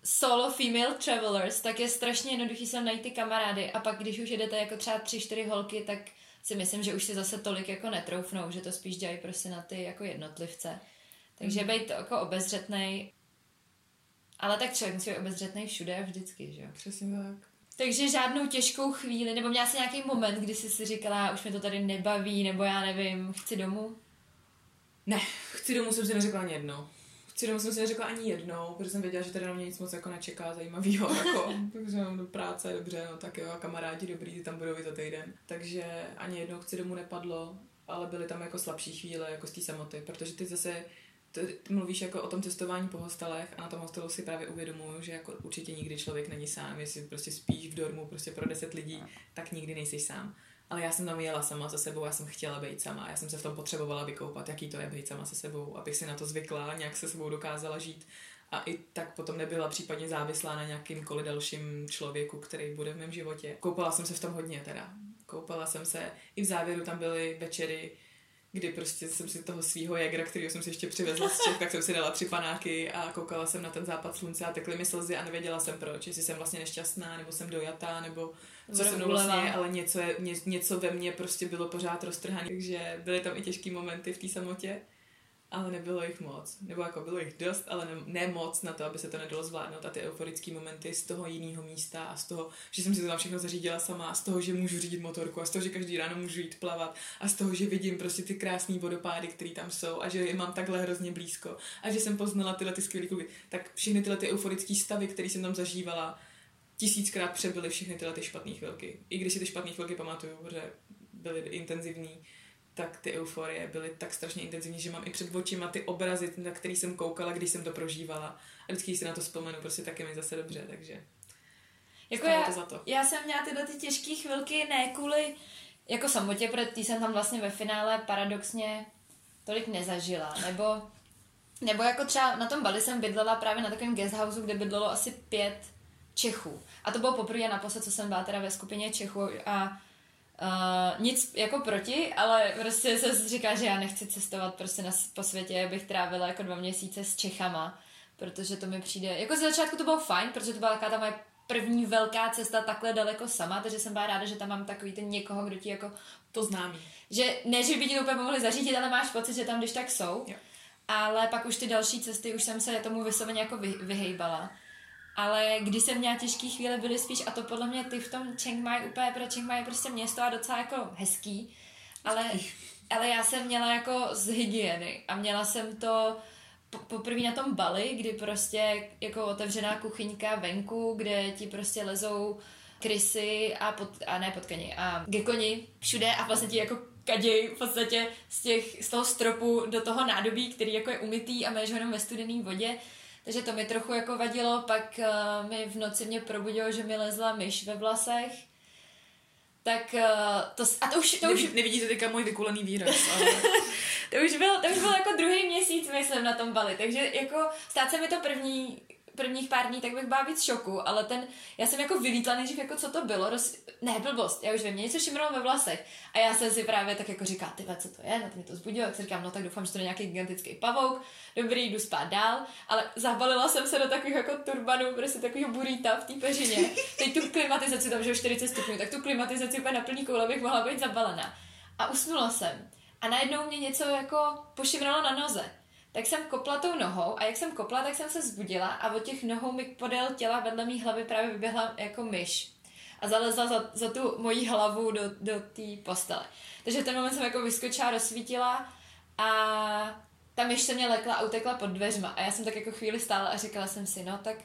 solo female travelers, tak je strašně jednoduchý se najít ty kamarády a pak když už jedete jako třeba tři, čtyři holky, tak si myslím, že už si zase tolik jako netroufnou, že to spíš dělají prostě na ty jako jednotlivce. Takže mm. být jako obezřetný, ale tak člověk musí být obezřetný všude a vždycky, že jo? Přesně tak. Takže žádnou těžkou chvíli, nebo měla jsi nějaký moment, kdy jsi si říkala, už mě to tady nebaví, nebo já nevím, chci domů? Ne, chci domů jsem si neřekla ani jednou. Chci jsem si neřekla ani jednou, protože jsem věděla, že tady na mě nic moc jako nečeká zajímavého, jako, takže mám do práce, dobře, no tak jo, kamarádi dobrý, tam budou i za týden. Takže ani jednou chci domů nepadlo, ale byly tam jako slabší chvíle, jako z té samoty, protože ty zase ty, ty mluvíš jako o tom cestování po hostelech a na tom hostelu si právě uvědomuju, že jako určitě nikdy člověk není sám, jestli prostě spíš v dormu prostě pro deset lidí, tak nikdy nejsi sám. Ale já jsem tam jela sama se sebou, já jsem chtěla být sama, já jsem se v tom potřebovala vykoupat, jaký to je být sama se sebou, abych si na to zvykla, nějak se sebou dokázala žít a i tak potom nebyla případně závislá na nějakýmkoliv dalším člověku, který bude v mém životě. Koupala jsem se v tom hodně teda. Koupala jsem se, i v závěru tam byly večery, kdy prostě jsem si toho svého jagra, který jsem si ještě přivezla z Čech, tak jsem si dala tři panáky a koukala jsem na ten západ slunce a tekly mi slzy a nevěděla jsem proč, jestli jsem vlastně nešťastná, nebo jsem dojatá, nebo co se mnou vlastně, ale něco, je, ně, něco ve mně prostě bylo pořád roztrhané, takže byly tam i těžké momenty v té samotě ale nebylo jich moc. Nebo jako bylo jich dost, ale ne, ne moc na to, aby se to nedalo zvládnout. A ty euforické momenty z toho jiného místa a z toho, že jsem si to tam všechno zařídila sama, a z toho, že můžu řídit motorku a z toho, že každý ráno můžu jít plavat a z toho, že vidím prostě ty krásné vodopády, které tam jsou a že je mám takhle hrozně blízko a že jsem poznala tyhle ty skvělé kluby. Tak všechny tyhle ty euforické stavy, které jsem tam zažívala, tisíckrát přebyly všechny tyhle ty špatné chvilky. I když si ty špatné chvilky pamatuju, protože byly intenzivní, tak ty euforie byly tak strašně intenzivní, že mám i před očima ty obrazy, na který jsem koukala, když jsem to prožívala. A vždycky, když si na to vzpomenu, prostě taky mi zase dobře, takže jako já, to za to. já jsem měla tyhle ty těžké chvilky ne kvůli jako samotě, protože jsem tam vlastně ve finále paradoxně tolik nezažila, nebo, nebo jako třeba na tom Bali jsem bydlela právě na takovém guesthouse, kde bydlelo asi pět Čechů. A to bylo poprvé naposled, co jsem byla teda ve skupině Čechů a Uh, nic jako proti, ale prostě se říká, že já nechci cestovat prostě na, po světě, abych trávila jako dva měsíce s Čechama, protože to mi přijde, jako z začátku to bylo fajn, protože to byla taková ta moje první velká cesta takhle daleko sama, takže jsem byla ráda, že tam mám takový ten někoho, kdo ti jako to známý. Že ne, že by ti to úplně pomohli zařídit, ale máš pocit, že tam když tak jsou. Jo. Ale pak už ty další cesty, už jsem se tomu vysloveně jako vy, vyhejbala. Ale když jsem měla těžké chvíle, byly spíš, a to podle mě ty v tom Chiang Mai úplně, pro Chiang Mai je prostě město a docela jako hezký, ale, ale já jsem měla jako z hygieny a měla jsem to poprvé na tom Bali, kdy prostě jako otevřená kuchyňka venku, kde ti prostě lezou krysy a, pod, a ne potkani a gekoni všude a vlastně ti jako kaděj v podstatě z, těch, z toho stropu do toho nádobí, který jako je umytý a máš ho jenom ve studené vodě takže to mi trochu jako vadilo, pak uh, mi v noci mě probudilo, že mi lezla myš ve vlasech. Tak uh, to, a to už... To už... Nevidíte teďka můj vykulený výraz, ale... to, už byl, to už byl jako druhý měsíc, myslím, na tom Bali, takže jako stát se mi to první prvních pár dní, tak bych byla víc šoku, ale ten, já jsem jako vylítla nejdřív, jako co to bylo, roz, ne, blbost, já už vím, mě něco šimralo ve vlasech. A já jsem si právě tak jako říká, ty co to je, na to mě to zbudilo, tak si říkám, no tak doufám, že to je nějaký gigantický pavouk, dobrý, jdu spát dál, ale zabalila jsem se do takových jako turbanů, prostě takového burita v té peřině, teď tu klimatizaci, tam že 40 stupňů, tak tu klimatizaci úplně na plný koule bych mohla být zabalená. A usnula jsem. A najednou mě něco jako pošimralo na noze tak jsem kopla tou nohou a jak jsem kopla, tak jsem se zbudila a od těch nohou mi podél těla vedle mý hlavy právě vyběhla jako myš a zalezla za, za tu moji hlavu do, do té postele. Takže ten moment jsem jako vyskočila, rozsvítila a ta myš se mě lekla a utekla pod dveřma a já jsem tak jako chvíli stála a říkala jsem si, no tak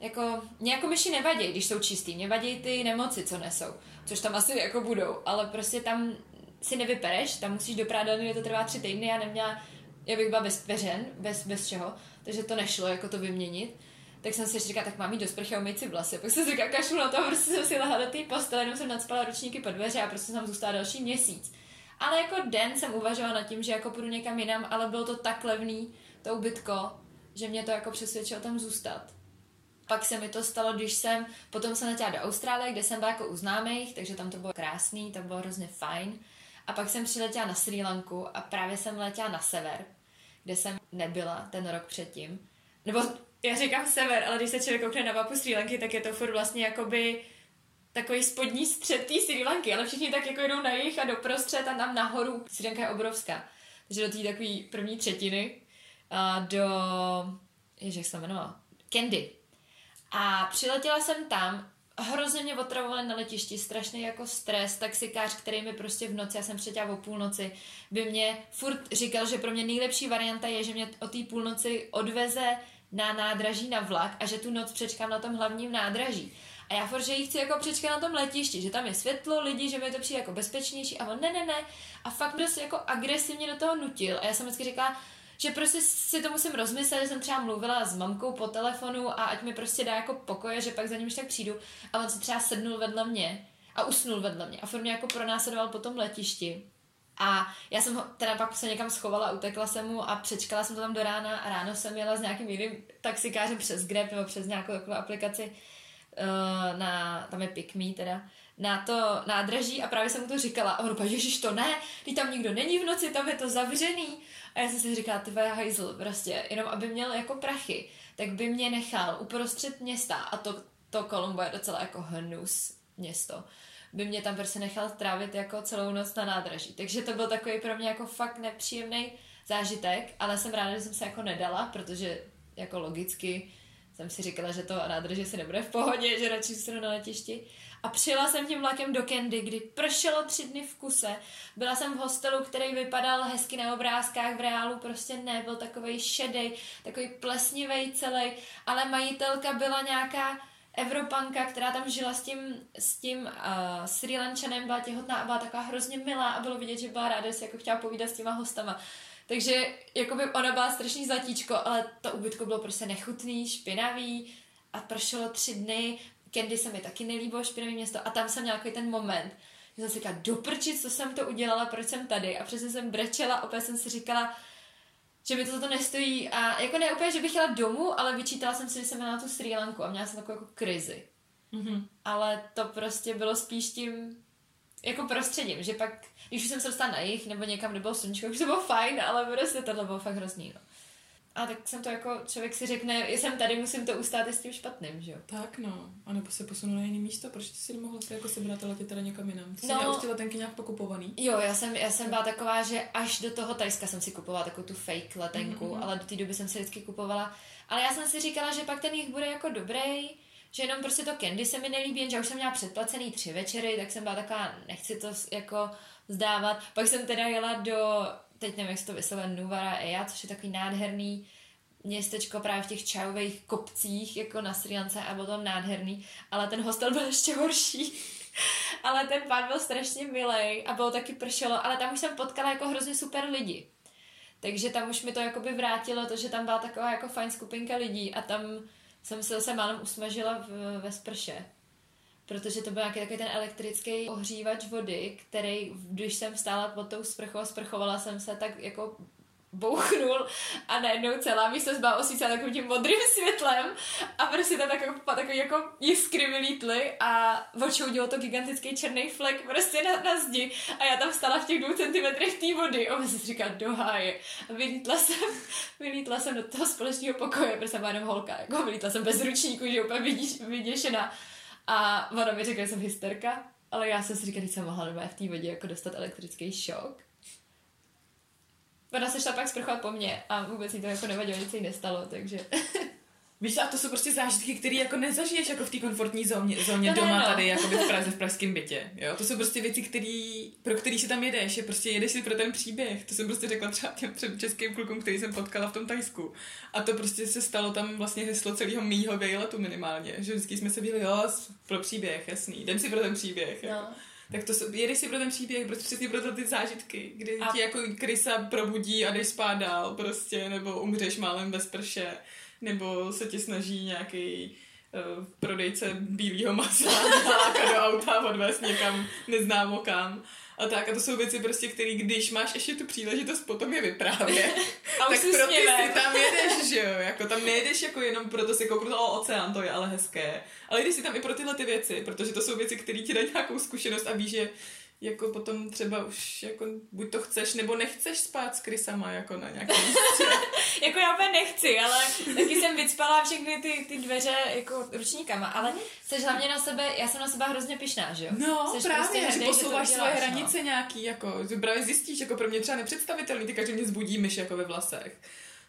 jako, mě jako myši nevadí, když jsou čistý, mě vadí ty nemoci, co nesou, což tam asi jako budou, ale prostě tam si nevypereš, tam musíš do prádelny, to trvá tři týdny, já neměla já bych byla bez peřen, bez, bez čeho, takže to nešlo jako to vyměnit. Tak jsem si říkala, tak mám jít do sprchy a umýt si vlasy. Pak jsem si říkala, kašlu na to, prostě jsem si lehla do té postele, jenom jsem nadspala ručníky pod dveře a prostě jsem zůstala další měsíc. Ale jako den jsem uvažovala nad tím, že jako půjdu někam jinam, ale bylo to tak levný, to ubytko, že mě to jako přesvědčilo tam zůstat. Pak se mi to stalo, když jsem, potom jsem letěla do Austrálie, kde jsem byla jako u známých, takže tam to bylo krásný, tam bylo hrozně fajn. A pak jsem přiletěla na Sri Lanku a právě jsem letěla na sever, kde jsem nebyla ten rok předtím. Nebo já říkám sever, ale když se člověk koukne na mapu Sri Lanky, tak je to furt vlastně jakoby takový spodní střed té Sri Lanky, ale všichni tak jako jdou na jich a doprostřed a tam nahoru. Sri Lanka je obrovská. Takže do té takové první třetiny a do... Ježiš, jak se jmenovala? Candy. A přiletěla jsem tam hrozně mě otravovali na letišti, strašný jako stres, taxikář, který mi prostě v noci, já jsem přetěla o půlnoci, by mě furt říkal, že pro mě nejlepší varianta je, že mě o té půlnoci odveze na nádraží na vlak a že tu noc přečkám na tom hlavním nádraží. A já furt, že jí chci jako přečkat na tom letišti, že tam je světlo, lidi, že mi to přijde jako bezpečnější a on ne, ne, ne. A fakt prostě jako agresivně do toho nutil. A já jsem vždycky říkala, že prostě si to musím rozmyslet, že jsem třeba mluvila s mamkou po telefonu a ať mi prostě dá jako pokoje, že pak za ním už tak přijdu a on se třeba sednul vedle mě a usnul vedle mě a furt mě jako pronásledoval po tom letišti. A já jsem ho teda pak se někam schovala, utekla jsem mu a přečkala jsem to tam do rána a ráno jsem jela s nějakým jiným taxikářem přes Grab nebo přes nějakou takovou aplikaci uh, na, tam je PickMe teda, na to nádraží a právě jsem mu to říkala a on ježiš to ne, ty tam nikdo není v noci, tam je to zavřený. A já jsem si říkala, ty hajzl, prostě, jenom aby měl jako prachy, tak by mě nechal uprostřed města a to, to Kolumbo je docela jako hnus město by mě tam prostě nechal trávit jako celou noc na nádraží. Takže to byl takový pro mě jako fakt nepříjemný zážitek, ale jsem ráda, že jsem se jako nedala, protože jako logicky jsem si říkala, že to nádraží se nebude v pohodě, že radši zůstanu na letišti. A přijela jsem tím vlakem do Candy, kdy pršelo tři dny v kuse. Byla jsem v hostelu, který vypadal hezky na obrázkách, v reálu prostě ne, byl takový šedej, takový plesnivý celý, ale majitelka byla nějaká Evropanka, která tam žila s tím, s tím uh, Sri Lančanem, byla těhotná a byla taková hrozně milá a bylo vidět, že byla ráda, že si jako chtěla povídat s těma hostama. Takže jakoby ona byla strašný zlatíčko, ale to ubytko bylo prostě nechutný, špinavý a pršelo tři dny. Candy se mi taky nelíbilo, špinavý město a tam jsem měla ten moment, že jsem si říkala, doprčit, co jsem to udělala, proč jsem tady a přesně jsem brečela, opět jsem si říkala, že mi to za to nestojí a jako ne úplně, že bych jela domů, ale vyčítala jsem si, že jsem měla tu Sri Lanku a měla jsem takovou jako krizi. Mm-hmm. Ale to prostě bylo spíš tím jako prostředím, že pak, když už jsem se dostala na jich nebo někam, kde bylo sluníčko, už to bylo fajn, ale prostě tohle bylo fakt hrozný, no. A tak jsem to jako, člověk si řekne, jsem tady, musím to ustát i s tím špatným, že jo? Tak no, a nebo se posunu na jiné místo, proč ty si nemohla se jako sebrat a letět teda někam jinam? Ty jsi no, už ty letenky nějak pokupovaný? Jo, já jsem, já jsem byla taková, že až do toho Tajska jsem si kupovala takovou tu fake letenku, mm-hmm. ale do té doby jsem si vždycky kupovala. Ale já jsem si říkala, že pak ten jich bude jako dobrý, že jenom prostě to candy se mi nelíbí, že už jsem měla předplacený tři večery, tak jsem byla taková, nechci to jako zdávat. Pak jsem teda jela do, teď nevím, jak se to vyslovuje, Nuvara Eja, což je takový nádherný městečko právě v těch čajových kopcích, jako na Sri Lance a bylo to nádherný, ale ten hostel byl ještě horší. ale ten pán byl strašně milý a bylo taky pršelo, ale tam už jsem potkala jako hrozně super lidi. Takže tam už mi to jakoby vrátilo to, že tam byla taková jako fajn skupinka lidí a tam jsem se zase málem usmažila v, ve sprše. Protože to byl nějaký takový ten elektrický ohřívač vody, který, když jsem stála pod tou sprchou a sprchovala jsem se, tak jako bouchnul a najednou celá místnost byla osvícena takovým tím modrým světlem a prostě tam takový, takový jako jiskry vylítly a oči udělal to gigantický černý flek prostě na, na zdi a já tam stala v těch dvou centimetrech té vody. A jsem si říkala do háje. A vylítla jsem, vylítla jsem do toho společného pokoje, protože jsem byla jenom holka, jako vylítla jsem bez ručníku, že úplně vyděšená. A ona mi řekla, že jsem hysterka, ale já jsem si říkala, že jsem mohla v té vodě jako dostat elektrický šok Ona se šla pak sprchovat po mně a vůbec jí to jako nevadilo, nic jí nestalo, takže... Víš, a to jsou prostě zážitky, které jako nezažiješ jako v té komfortní zóně, zóně no, doma no. tady, jako v Praze, v pražském bytě. Jo? To jsou prostě věci, který, pro který si tam jedeš, je prostě jedeš si pro ten příběh. To jsem prostě řekla třeba těm před českým klukům, který jsem potkala v tom Tajsku. A to prostě se stalo tam vlastně heslo celého mýho vejletu minimálně. Že vždycky jsme se byli, jo, pro příběh, jasný, jdem si pro ten příběh. No. Jako tak to jedeš si pro ten příběh, prostě přesně pro ty zážitky, kdy a... ti jako krysa probudí a jdeš spát dál prostě, nebo umřeš málem bez prše, nebo se ti snaží nějaký uh, prodejce bílého masa do auta odvést někam neznámo kam a tak. A to jsou věci prostě, které když máš ještě tu příležitost potom je vyprávět, tak pro ty si tam jedeš, že jo, jako tam nejedeš jako jenom proto si kouknout, o oceán to je ale hezké, ale jdeš si tam i pro tyhle ty věci, protože to jsou věci, které ti dají nějakou zkušenost a víš, že jako potom třeba už jako buď to chceš, nebo nechceš spát s krysama jako na nějakém Jako já úplně nechci, ale taky jsem vycpala všechny ty, ty dveře jako ručníkama, ale jsi hlavně na sebe, já jsem na sebe hrozně pišná, že jo? No, seš právě, prostě že posouváš že svoje no. hranice no. nějaký, jako, že právě zjistíš, jako pro mě třeba nepředstavitelný, ty každý mě zbudí myš jako ve vlasech.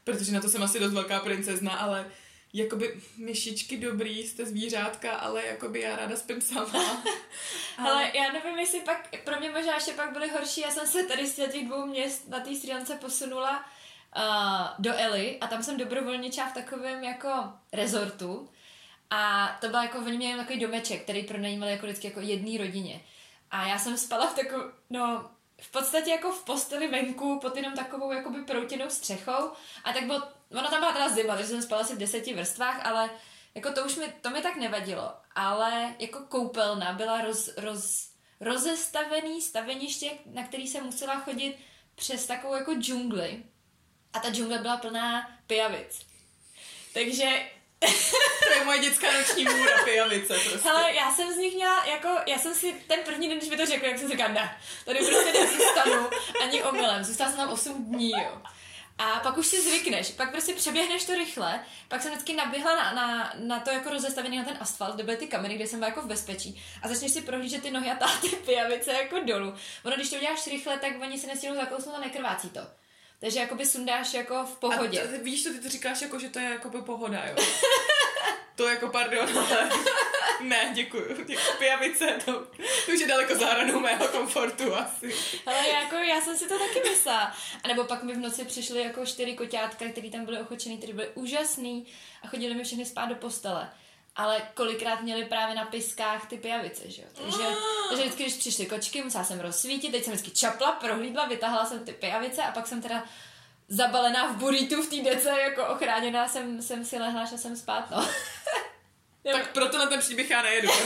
Protože na to jsem asi dost velká princezna, ale jakoby myšičky dobrý, jste zvířátka, ale jakoby já ráda spím sama. ale já nevím, jestli pak, pro mě možná ještě pak byly horší, já jsem se tady z těch dvou měst na té Sri posunula uh, do Eli a tam jsem dobrovolničila v takovém jako rezortu a to byl jako, oni měli takový domeček, který pronajímali jako vždycky jako jedné rodině. A já jsem spala v takovém, no, v podstatě jako v posteli venku pod jenom takovou jakoby proutěnou střechou. A tak bylo, ono tam byla teda zima, takže jsem spala asi v deseti vrstvách, ale jako to už mi, to mi tak nevadilo, ale jako koupelna byla roz, roz, rozestavený staveniště, na který jsem musela chodit přes takovou jako džungli. A ta džungle byla plná pijavic. Takže to je moje dětská noční můra, pijavice prostě. Ale já jsem z nich měla, jako, já jsem si ten první den, když mi to řekl, jak jsem si říkala, ne, tady prostě nezůstanu ani omylem. Zůstala jsem tam 8 dní, jo. A pak už si zvykneš, pak prostě přeběhneš to rychle, pak jsem vždycky naběhla na, na, na to jako rozestavený na ten asfalt, kde byly ty kamery, kde jsem byla jako v bezpečí a začneš si prohlížet ty nohy a ty pijavice jako dolů. Ono, když to uděláš rychle, tak oni se nestihnou zakousnout a nekrvácí to. Takže jakoby sundáš jako v pohodě. A to, víš to, ty to říkáš jako, že to je jako pohoda, jo? to jako pardon, ale ne, děkuju. Děkuju. Pijavice, to, to už je daleko za hranou mého komfortu asi. Ale jako já jsem si to taky myslela. A nebo pak mi v noci přišly jako čtyři koťátka, které tam byly ochočený, které byly úžasný a chodili mi všechny spát do postele ale kolikrát měli právě na piskách ty pijavice, že jo. Takže, takže vždycky, když přišly kočky, musela jsem rozsvítit, teď jsem vždycky čapla, prohlídla, vytahala jsem ty pijavice a pak jsem teda zabalená v buritu v té dece, jako ochráněná jsem, jsem si lehla, že jsem spát, no. tak proto na ten příběh já nejedu.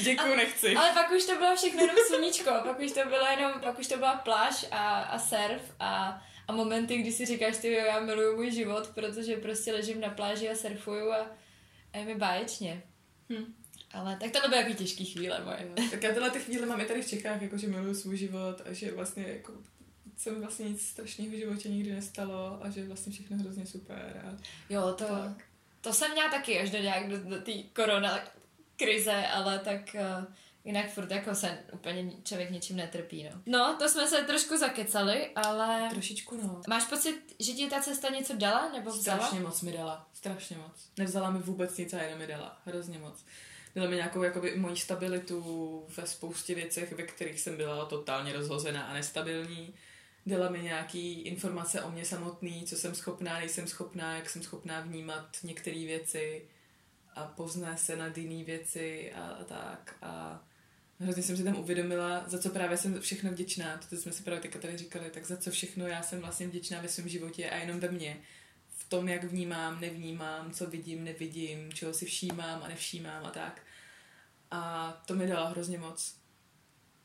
Děkuju, nechci. Ale pak už to bylo všechno jenom sluníčko, pak už to bylo jenom, pak už to byla pláž a, a surf a a momenty, kdy si říkáš, ty já miluju můj život, protože prostě ležím na pláži a surfuju a, a je mi báječně. Hm. Ale tak to byly jako těžké chvíle moje. Tak já tyhle ty chvíle mám i tady v Čechách, jako že miluju svůj život a že vlastně jako se mi vlastně nic strašného v životě nikdy nestalo a že vlastně všechno hrozně super. A jo, to, tak. to jsem měla taky až do nějak do, do té korona krize, ale tak uh, Jinak furt jako se úplně člověk ničím netrpí, no. No, to jsme se trošku zakecali, ale... Trošičku, no. Máš pocit, že ti ta cesta něco dala, nebo vzala? Strašně moc mi dala, strašně moc. Nevzala mi vůbec nic a jenom mi dala, hrozně moc. Dala mi nějakou jakoby moji stabilitu ve spoustě věcech, ve kterých jsem byla totálně rozhozená a nestabilní. Dala mi nějaký informace o mě samotný, co jsem schopná, nejsem schopná, jak jsem schopná vnímat některé věci a pozná se nad jiné věci a, a tak. A hrozně jsem si tam uvědomila, za co právě jsem všechno vděčná, to jsme si právě teďka tady říkali, tak za co všechno já jsem vlastně vděčná ve svém životě a jenom ve mně. V tom, jak vnímám, nevnímám, co vidím, nevidím, čeho si všímám a nevšímám a tak. A to mi dalo hrozně moc.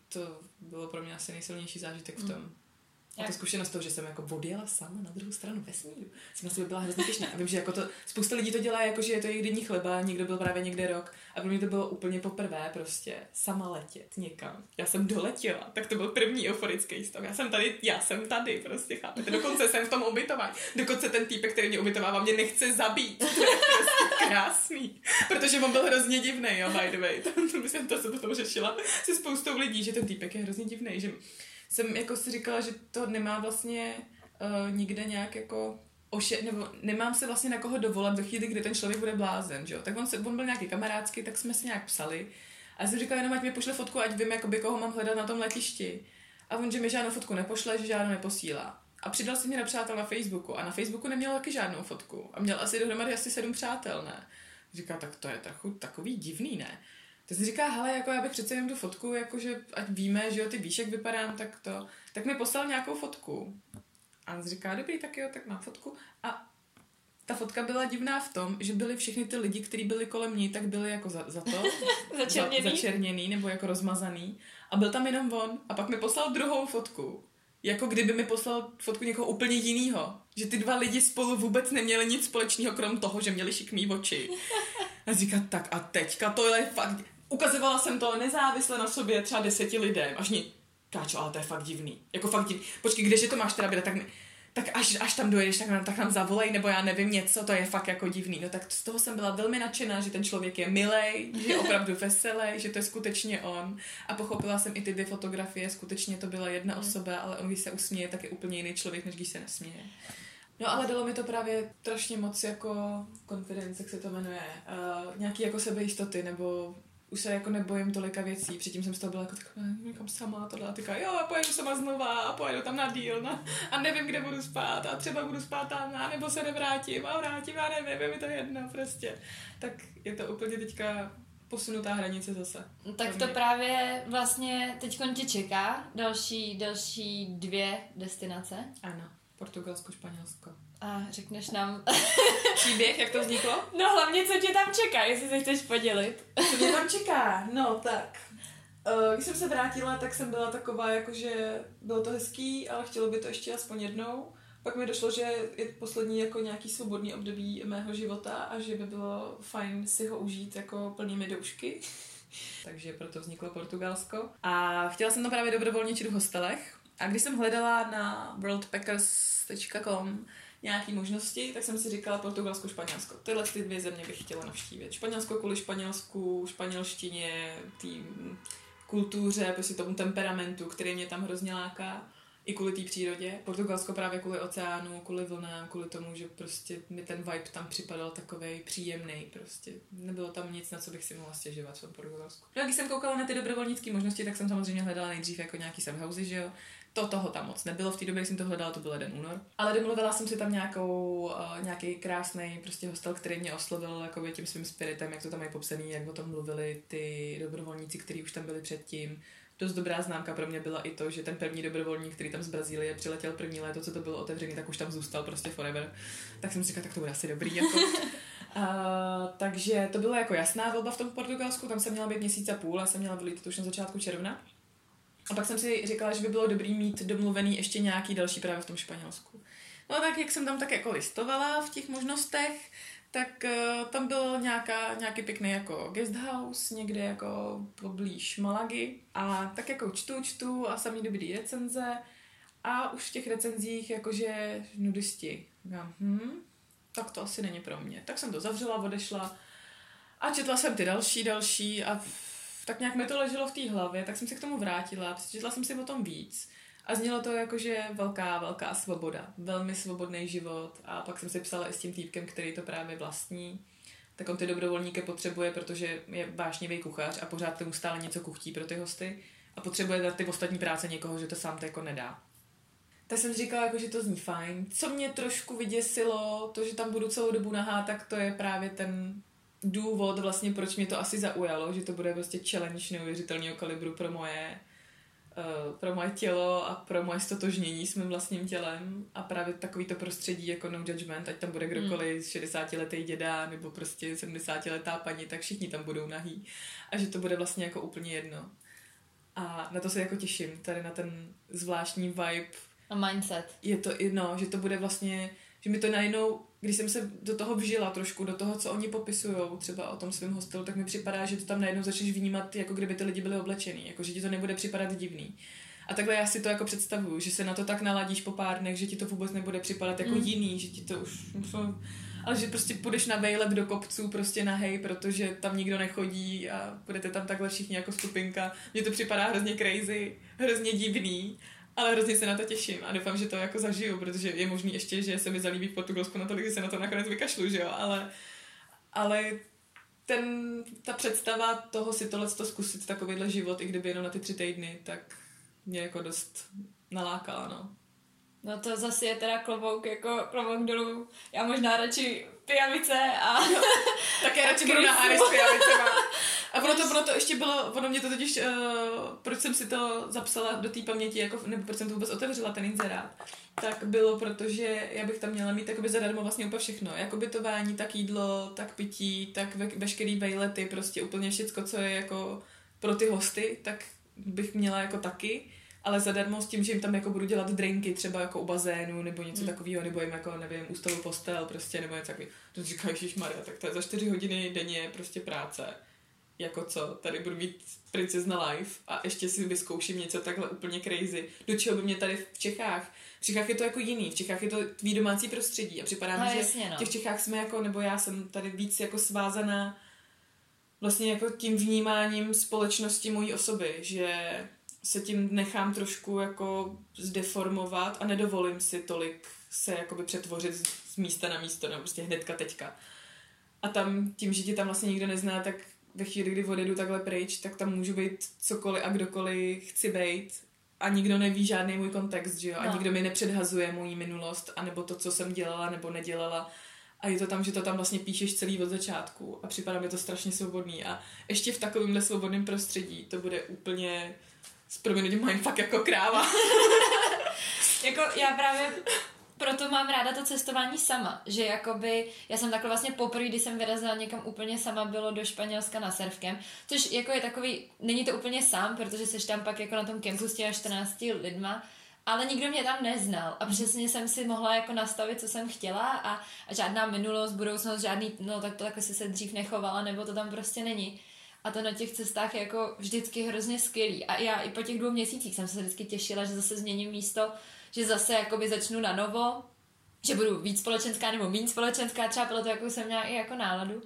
To bylo pro mě asi nejsilnější zážitek v tom. A ta zkušenost toho, že jsem jako odjela sama na druhou stranu vesmíru, jsem na sebe byla hrozně těšná. A vím, že jako to, spousta lidí to dělá jako, že je to jejich denní chleba, někdo byl právě někde rok a pro mě to bylo úplně poprvé prostě sama letět někam. Já jsem doletěla, tak to byl první euforický stav. Já jsem tady, já jsem tady, prostě chápete. Dokonce jsem v tom ubytování. Dokonce ten týpek, který mě ubytovává, mě nechce zabít. To je prostě krásný. Protože on byl hrozně divný, jo, by the way. To, to, myslím, to se potom řešila se spoustou lidí, že ten týpek je hrozně divný, že jsem jako si říkala, že to nemá vlastně uh, nikde nějak jako oše, nebo nemám se vlastně na koho dovolat do chvíli, kdy ten člověk bude blázen, že jo. Tak on, se, on byl nějaký kamarádský, tak jsme si nějak psali. A já jsem říkala jenom, ať mi pošle fotku, ať vím, jakoby, koho mám hledat na tom letišti. A on, že mi žádnou fotku nepošle, že žádnou neposílá. A přidal si mě na přátel na Facebooku a na Facebooku neměl taky žádnou fotku. A měl asi dohromady asi sedm přátel, ne? Říká, tak to je trochu takový divný, ne? To si říká, hele, jako já bych přece jenom tu fotku, jakože ať víme, že jo, ty víš, jak vypadám, tak to. Tak mi poslal nějakou fotku. A on říká, dobrý, tak jo, tak mám fotku. A ta fotka byla divná v tom, že byly všechny ty lidi, kteří byli kolem ní, tak byli jako za, za to. začerněný. Za, začerněný nebo jako rozmazaný. A byl tam jenom on. A pak mi poslal druhou fotku. Jako kdyby mi poslal fotku někoho úplně jiného. Že ty dva lidi spolu vůbec neměli nic společného, krom toho, že měli šikmý oči. A říká, tak a teďka to je fakt ukazovala jsem to nezávisle na sobě třeba deseti lidem, až ní, káčo, ale to je fakt divný. Jako fakt divný. Počkej, kdeže to máš teda být, tak, mi, tak až, až tam dojedeš, tak nám, tak nám zavolej, nebo já nevím něco, to je fakt jako divný. No tak z toho jsem byla velmi nadšená, že ten člověk je milej, že je opravdu veselý, že to je skutečně on. A pochopila jsem i ty dvě fotografie, skutečně to byla jedna mm. osoba, ale on, když se usměje, tak je úplně jiný člověk, než když se nesměje. No ale dalo mi to právě strašně moc jako confidence, jak se to jmenuje, uh, nějaký jako sebejistoty, nebo už se jako nebojím tolika věcí. Předtím jsem z toho byla jako taková, někam sama, tohle a teďka, jo, a pojedu sama znova a pojedu tam na díl na, a nevím, kde budu spát a třeba budu spát tam, a nebo se nevrátím a vrátím a nevím, je mi to jedno prostě. Tak je to úplně teďka posunutá hranice zase. No, tak to právě vlastně teď tě čeká další, další dvě destinace. Ano, Portugalsko, Španělsko. A řekneš nám... Příběh, jak to vzniklo? No hlavně, co tě tam čeká, jestli se chceš podělit. Co mě tam čeká? No, tak. Uh, když jsem se vrátila, tak jsem byla taková, jakože bylo to hezký, ale chtělo by to ještě aspoň jednou. Pak mi došlo, že je poslední jako nějaký svobodný období mého života a že by bylo fajn si ho užít jako plnými doušky. Takže proto vzniklo Portugalsko. A chtěla jsem tam právě dobrovolničit v hostelech. A když jsem hledala na worldpackers.com nějaké možnosti, tak jsem si říkala Portugalsko, Španělsko. Tyhle ty dvě země bych chtěla navštívit. Španělsko kvůli Španělsku, španělštině, tým kultuře, prostě tomu temperamentu, který mě tam hrozně láká i kvůli té přírodě. Portugalsko právě kvůli oceánu, kvůli vlnám, kvůli tomu, že prostě mi ten vibe tam připadal takový příjemný. Prostě nebylo tam nic, na co bych si mohla stěžovat v tom Portugalsku. No když jsem koukala na ty dobrovolnické možnosti, tak jsem samozřejmě hledala nejdřív jako nějaký subhousey, že jo to toho tam moc nebylo. V té době, když jsem to hledala, to byl jeden únor. Ale domluvila jsem si tam nějakou, uh, nějaký krásný prostě hostel, který mě oslovil jako tím svým spiritem, jak to tam je popsaný, jak o tom mluvili ty dobrovolníci, kteří už tam byli předtím. Dost dobrá známka pro mě byla i to, že ten první dobrovolník, který tam z Brazílie přiletěl první léto, co to bylo otevřený, tak už tam zůstal prostě forever. Tak jsem si říkala, tak to bude asi dobrý. Jako. Uh, takže to byla jako jasná volba v tom Portugalsku, tam jsem měla být měsíc a půl a jsem měla vylít už na začátku června. A pak jsem si říkala, že by bylo dobrý mít domluvený ještě nějaký další právě v tom Španělsku. No a tak, jak jsem tam tak jako listovala v těch možnostech, tak uh, tam byl nějaká, nějaký pěkný jako guest house, někde jako poblíž Malagy. A tak jako čtu, čtu a samý dobrý recenze. A už v těch recenzích jakože nudisti. Já, hm, tak to asi není pro mě. Tak jsem to zavřela, odešla a četla jsem ty další, další a tak nějak mi to leželo v té hlavě, tak jsem se k tomu vrátila, přečetla jsem si o tom víc. A znělo to jako, že velká, velká svoboda, velmi svobodný život. A pak jsem si psala i s tím týpkem, který to právě vlastní. Tak on ty dobrovolníky potřebuje, protože je vášnivý kuchař a pořád tomu stále něco kuchtí pro ty hosty. A potřebuje dát ty ostatní práce někoho, že to sám to jako nedá. Tak jsem říkala, jako, že to zní fajn. Co mě trošku vyděsilo, to, že tam budu celou dobu nahá, tak to je právě ten důvod vlastně, proč mě to asi zaujalo, že to bude prostě challenge neuvěřitelného kalibru pro moje uh, pro moje tělo a pro moje stotožnění s mým vlastním tělem a právě takový to prostředí jako no judgment, ať tam bude kdokoliv hmm. 60 letý děda nebo prostě 70 letá paní, tak všichni tam budou nahý a že to bude vlastně jako úplně jedno. A na to se jako těším, tady na ten zvláštní vibe. A mindset. Je to, no, že to bude vlastně že mi to najednou, když jsem se do toho vžila trošku, do toho, co oni popisují, třeba o tom svém hostelu, tak mi připadá, že to tam najednou začneš vnímat, jako kdyby ty lidi byli oblečený, jako že ti to nebude připadat divný. A takhle já si to jako představuju, že se na to tak naladíš po pár dnech, že ti to vůbec nebude připadat jako mm. jiný, že ti to už... Ale že prostě půjdeš na vejlet do kopců prostě na hej, protože tam nikdo nechodí a budete tam takhle všichni jako skupinka. Mně to připadá hrozně crazy, hrozně divný ale hrozně se na to těším a doufám, že to jako zažiju, protože je možný ještě, že se mi zalíbí v Portugalsku natolik, že se na to nakonec vykašlu, že jo, ale, ale ten, ta představa toho si tohle to zkusit, takovýhle život, i kdyby jenom na ty tři týdny, tak mě jako dost nalákala, no. No to zase je teda klobouk, jako klobouk dolů. Já možná radši pijavice a... tak já radši budu na Aris pijavicema. A ono to, ono to ještě bylo, ono mě to totiž, uh, proč jsem si to zapsala do té paměti, jako, nebo proč jsem to vůbec otevřela, ten inzerát, tak bylo, protože já bych tam měla mít jakoby zadarmo vlastně úplně všechno. Jako bytování, tak jídlo, tak pití, tak ve, veškerý vejlety, prostě úplně všecko, co je jako pro ty hosty, tak bych měla jako taky ale zadarmo s tím, že jim tam jako budu dělat drinky třeba jako u bazénu nebo něco mm. takového, nebo jim jako, nevím, ústavu postel prostě, nebo něco takového. To říká, Maria, tak to je za čtyři hodiny denně prostě práce. Jako co, tady budu mít princezna life a ještě si vyzkouším něco takhle úplně crazy. Do čeho by mě tady v Čechách v Čechách je to jako jiný, v Čechách je to tvý domácí prostředí a připadá mi, no, že jasně, no. v těch Čechách jsme jako, nebo já jsem tady víc jako svázaná vlastně jako tím vnímáním společnosti mojí osoby, že se tím nechám trošku jako zdeformovat a nedovolím si tolik se jakoby přetvořit z místa na místo, nebo prostě hnedka teďka. A tam tím, že tě tam vlastně nikdo nezná, tak ve chvíli, kdy odjedu takhle pryč, tak tam můžu být cokoliv a kdokoliv chci být a nikdo neví žádný můj kontext, že jo? A no. nikdo mi nepředhazuje moji minulost, anebo to, co jsem dělala nebo nedělala. a je to tam, že to tam vlastně píšeš celý od začátku a připadá mi to strašně svobodný a ještě v takovémhle svobodném prostředí to bude úplně s proměnutím mindfuck jako kráva. jako já právě proto mám ráda to cestování sama, že jakoby, já jsem takhle vlastně poprvé, když jsem vyrazila někam úplně sama, bylo do Španělska na surfkem, což jako je takový, není to úplně sám, protože jsi tam pak jako na tom kempu s těmi 14 lidma, ale nikdo mě tam neznal a přesně jsem si mohla jako nastavit, co jsem chtěla a, a žádná minulost, budoucnost, žádný, no tak to takhle si se dřív nechovala, nebo to tam prostě není. A to na těch cestách je jako vždycky hrozně skvělý. A já i po těch dvou měsících jsem se vždycky těšila, že zase změním místo, že zase jakoby začnu na novo, že budu víc společenská nebo méně společenská, třeba proto, jakou jsem měla i jako náladu.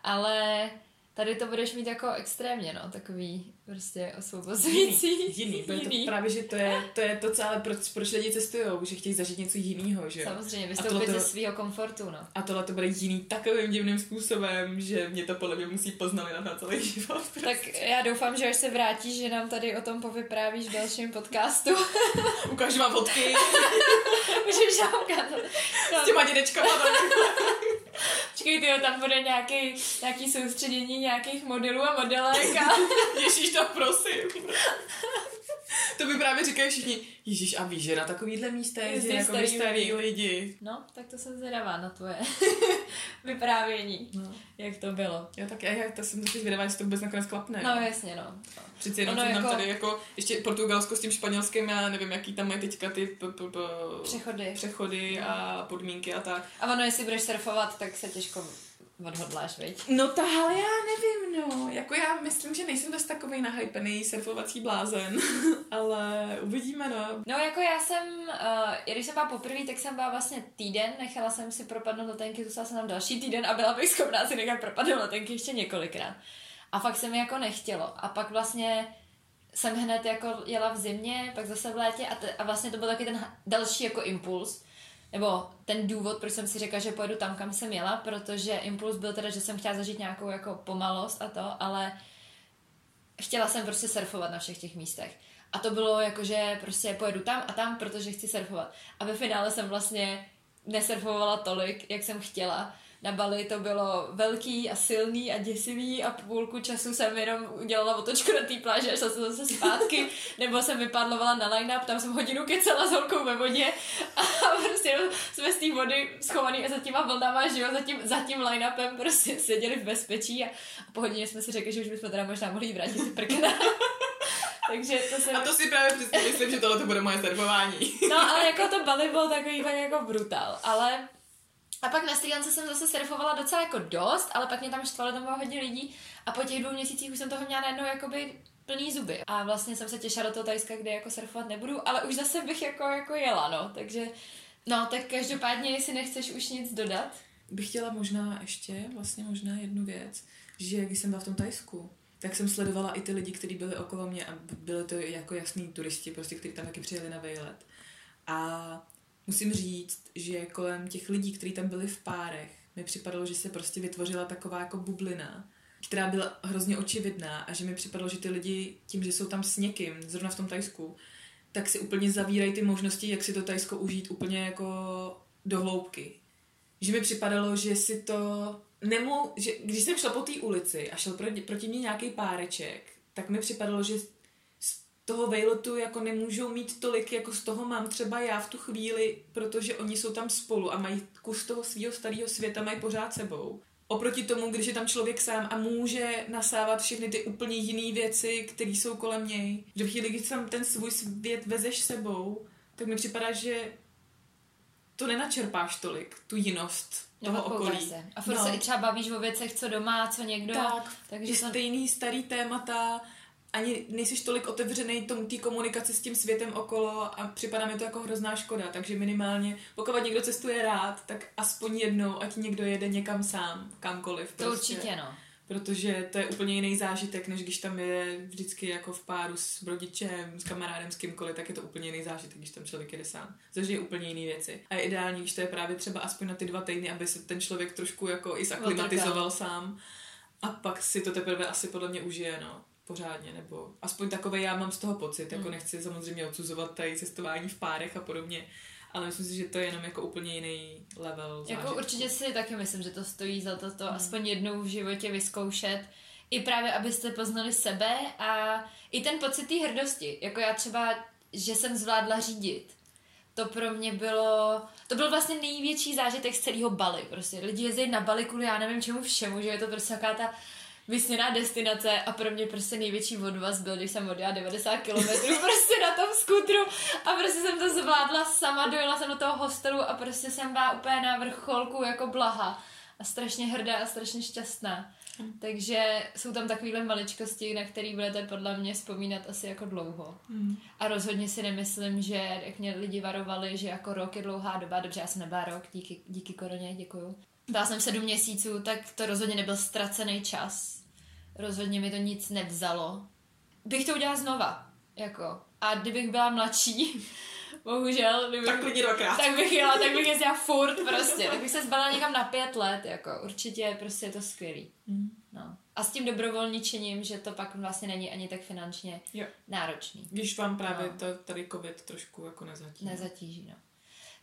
Ale Tady to budeš mít jako extrémně, no, takový prostě osvobozující. Jiný, jiný, jiný. To právě, že to je, to je to, co ale proč, proč lidi cestují, že chtějí zažít něco jiného, že Samozřejmě, vystoupit ze svého komfortu, no. A tohle to bude jiný takovým divným způsobem, že mě to podle mě musí poznali na celý život. Prostě. Tak já doufám, že až se vrátíš, že nám tady o tom povyprávíš v dalším podcastu. Ukážu vám fotky. Můžeš nám ukázat. S těma dědečkama. Počkej, tyjo, tam bude nějaký, nějaký soustředění nějakých modelů a modelek a... Ježíš, to prosím. to by právě říkají všichni, Ježíš, a víš, že na takovýhle místě je jako starý, starý lidi. No, tak to jsem zvědavá na tvoje vyprávění, no. jak to bylo. Já tak, já, já to jsem taky zvědavá, jestli to vůbec nakonec klapne. No, jasně, no. Přeci jenom ono jako... tady jako, ještě Portugalsko s tím španělským, já nevím, jaký tam mají teďka ty p- p- p- přechody, přechody a podmínky a tak. A ono, jestli budeš surfovat, tak se těžko odhodláš, viď? No tahle já nevím, no. Myslím, že nejsem dost takový nahypený surfovací blázen, ale uvidíme, no. No jako já jsem, uh, když jsem byla poprvé, tak jsem byla vlastně týden, nechala jsem si propadnout letenky, zůstala jsem tam další týden a byla bych schopná si nechat propadnout letenky ještě několikrát. A fakt se mi jako nechtělo. A pak vlastně jsem hned jako jela v zimě, pak zase v létě a, te, a vlastně to byl taky ten další jako impuls, nebo ten důvod, proč jsem si řekla, že pojedu tam, kam jsem jela, protože impuls byl teda, že jsem chtěla zažít nějakou jako pomalost a to, ale chtěla jsem prostě surfovat na všech těch místech. A to bylo jako, že prostě pojedu tam a tam, protože chci surfovat. A ve finále jsem vlastně nesurfovala tolik, jak jsem chtěla na Bali to bylo velký a silný a děsivý a půlku času jsem jenom udělala otočku na té pláži a šla jsem zase zpátky, nebo jsem vypadlovala na line-up, tam jsem hodinu kecela s holkou ve vodě a prostě jsme z té vody schovaný a za těma vlnama, že jo, za tím, za tím line-upem prostě seděli v bezpečí a, a po hodině jsme si řekli, že už bychom teda možná mohli vrátit ty prkna. Takže to jsem... A to si právě přesně myslím, že tohle to bude moje surfování. no, ale jako to Bali bylo takový jako brutál, ale a pak na Sri Lance jsem zase surfovala docela jako dost, ale pak mě tam štvalo, tam bylo hodně lidí a po těch dvou měsících už jsem toho měla najednou jakoby plný zuby. A vlastně jsem se těšila do toho Tajska, kde jako surfovat nebudu, ale už zase bych jako, jako jela, no. Takže, no, tak každopádně, jestli nechceš už nic dodat. Bych chtěla možná ještě, vlastně možná jednu věc, že když jsem byla v tom Tajsku, tak jsem sledovala i ty lidi, kteří byli okolo mě a byly to jako jasní turisti, prostě, kteří tam taky přijeli na vejlet. A musím říct, že kolem těch lidí, kteří tam byli v párech, mi připadalo, že se prostě vytvořila taková jako bublina, která byla hrozně očividná a že mi připadalo, že ty lidi tím, že jsou tam s někým, zrovna v tom Tajsku, tak si úplně zavírají ty možnosti, jak si to Tajsko užít úplně jako do hloubky. Že mi připadalo, že si to nemu, že když jsem šla po té ulici a šel proti, proti mě nějaký páreček, tak mi připadalo, že toho vejletu jako nemůžou mít tolik, jako z toho mám třeba já v tu chvíli, protože oni jsou tam spolu a mají kus toho svého starého světa, mají pořád sebou. Oproti tomu, když je tam člověk sám a může nasávat všechny ty úplně jiné věci, které jsou kolem něj. Že v chvíli, když tam ten svůj svět vezeš sebou, tak mi připadá, že to nenačerpáš tolik, tu jinost toho okolí. Se. A furt no. se i třeba bavíš o věcech, co doma, co někdo. Tak, takže to... stejný starý témata, ani nejsiš tolik otevřený tomu té komunikaci s tím světem okolo a připadá mi to jako hrozná škoda, takže minimálně, pokud někdo cestuje rád, tak aspoň jednou, ať někdo jede někam sám, kamkoliv. To prostě. určitě, no. Protože to je úplně jiný zážitek, než když tam je vždycky jako v páru s rodičem, s kamarádem, s kýmkoliv, tak je to úplně jiný zážitek, když tam člověk jede sám. Zažije úplně jiné věci. A je ideální, když to je právě třeba aspoň na ty dva týdny, aby se ten člověk trošku jako i zaklimatizoval sám. A pak si to teprve asi podle mě užije, no pořádně, nebo aspoň takové já mám z toho pocit, jako hmm. nechci samozřejmě odsuzovat tady cestování v párech a podobně, ale myslím si, že to je jenom jako úplně jiný level Jako zážitku. určitě si taky myslím, že to stojí za to, to Hmm. aspoň jednou v životě vyzkoušet. I právě, abyste poznali sebe a i ten pocit té hrdosti. Jako já třeba, že jsem zvládla řídit. To pro mě bylo, to byl vlastně největší zážitek z celého Bali. Prostě lidi jezdí na Bali kvůli já nevím čemu všemu, že je to prostě taková ta vysněná destinace a pro mě prostě největší odvaz byl, když jsem odjela 90 km prostě na tom skutru a prostě jsem to zvládla sama, dojela jsem do toho hostelu a prostě jsem byla úplně na vrcholku jako blaha a strašně hrdá a strašně šťastná. Takže jsou tam takovéhle maličkosti, na které budete podle mě vzpomínat asi jako dlouho. Hmm. A rozhodně si nemyslím, že jak mě lidi varovali, že jako rok je dlouhá doba, dobře, já jsem nebyla rok, díky, díky koroně, děkuju. Byla jsem sedm měsíců, tak to rozhodně nebyl ztracený čas. Rozhodně mi to nic nevzalo. Bych to udělala znova, jako. A kdybych byla mladší, bohužel, kdybych, Tak klidně dvakrát. tak bych jela, tak bych jezdila furt prostě. Tak bych se zbala někam na pět let, jako. Určitě prostě je to skvělý. Hmm. No. A s tím dobrovolničením, že to pak vlastně není ani tak finančně Jo. náročný. Když vám právě No. to, tady covid trošku jako nezatíží. Nezatíží, no.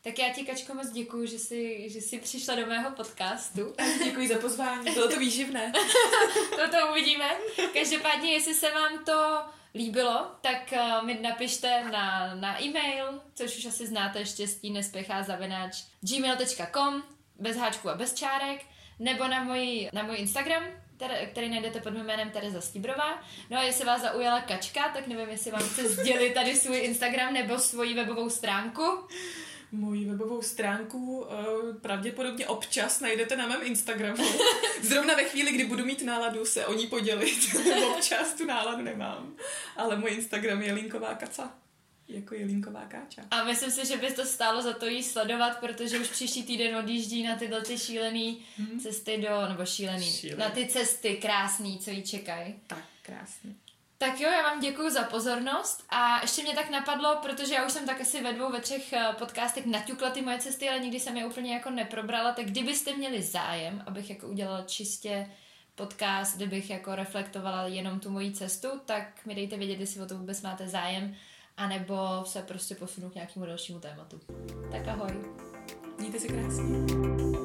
Tak já ti, Kačko, moc děkuju, že jsi, že jsi přišla do mého podcastu. Děkuji za pozvání, bylo to výživné. to to uvidíme. Každopádně, jestli se vám to líbilo, tak uh, mi napište na, na e-mail, což už asi znáte, štěstí nespěchá zavináč gmail.com, bez háčků a bez čárek, nebo na můj, na můj Instagram, který najdete pod mým jménem Tereza Stibrová. No a jestli vás zaujala kačka, tak nevím, jestli vám chce sdělit tady svůj Instagram nebo svoji webovou stránku. Moji webovou stránku uh, pravděpodobně občas najdete na mém Instagramu. Zrovna ve chvíli, kdy budu mít náladu se o ní podělit. občas tu náladu nemám. Ale můj Instagram je linková kaca. Jako je linková káča. A myslím si, že by to stálo za to jí sledovat, protože už příští týden odjíždí na tyhle ty šílený Mhm. cesty do, nebo šílený, Šílený. na ty cesty krásný, co jí čekají. Tak, krásně. Tak jo, já vám děkuji za pozornost a ještě mě tak napadlo, protože já už jsem tak asi ve dvou, ve třech eh, podcastech naťukla ty moje cesty, ale nikdy jsem je úplně jako neprobrala, tak kdybyste měli zájem, abych jako udělala čistě podcast, kdybych jako reflektovala jenom tu moji cestu, tak mi dejte vědět, jestli o to vůbec máte zájem, anebo se prostě posunu k nějakému dalšímu tématu. Tak ahoj. Mějte se krásně.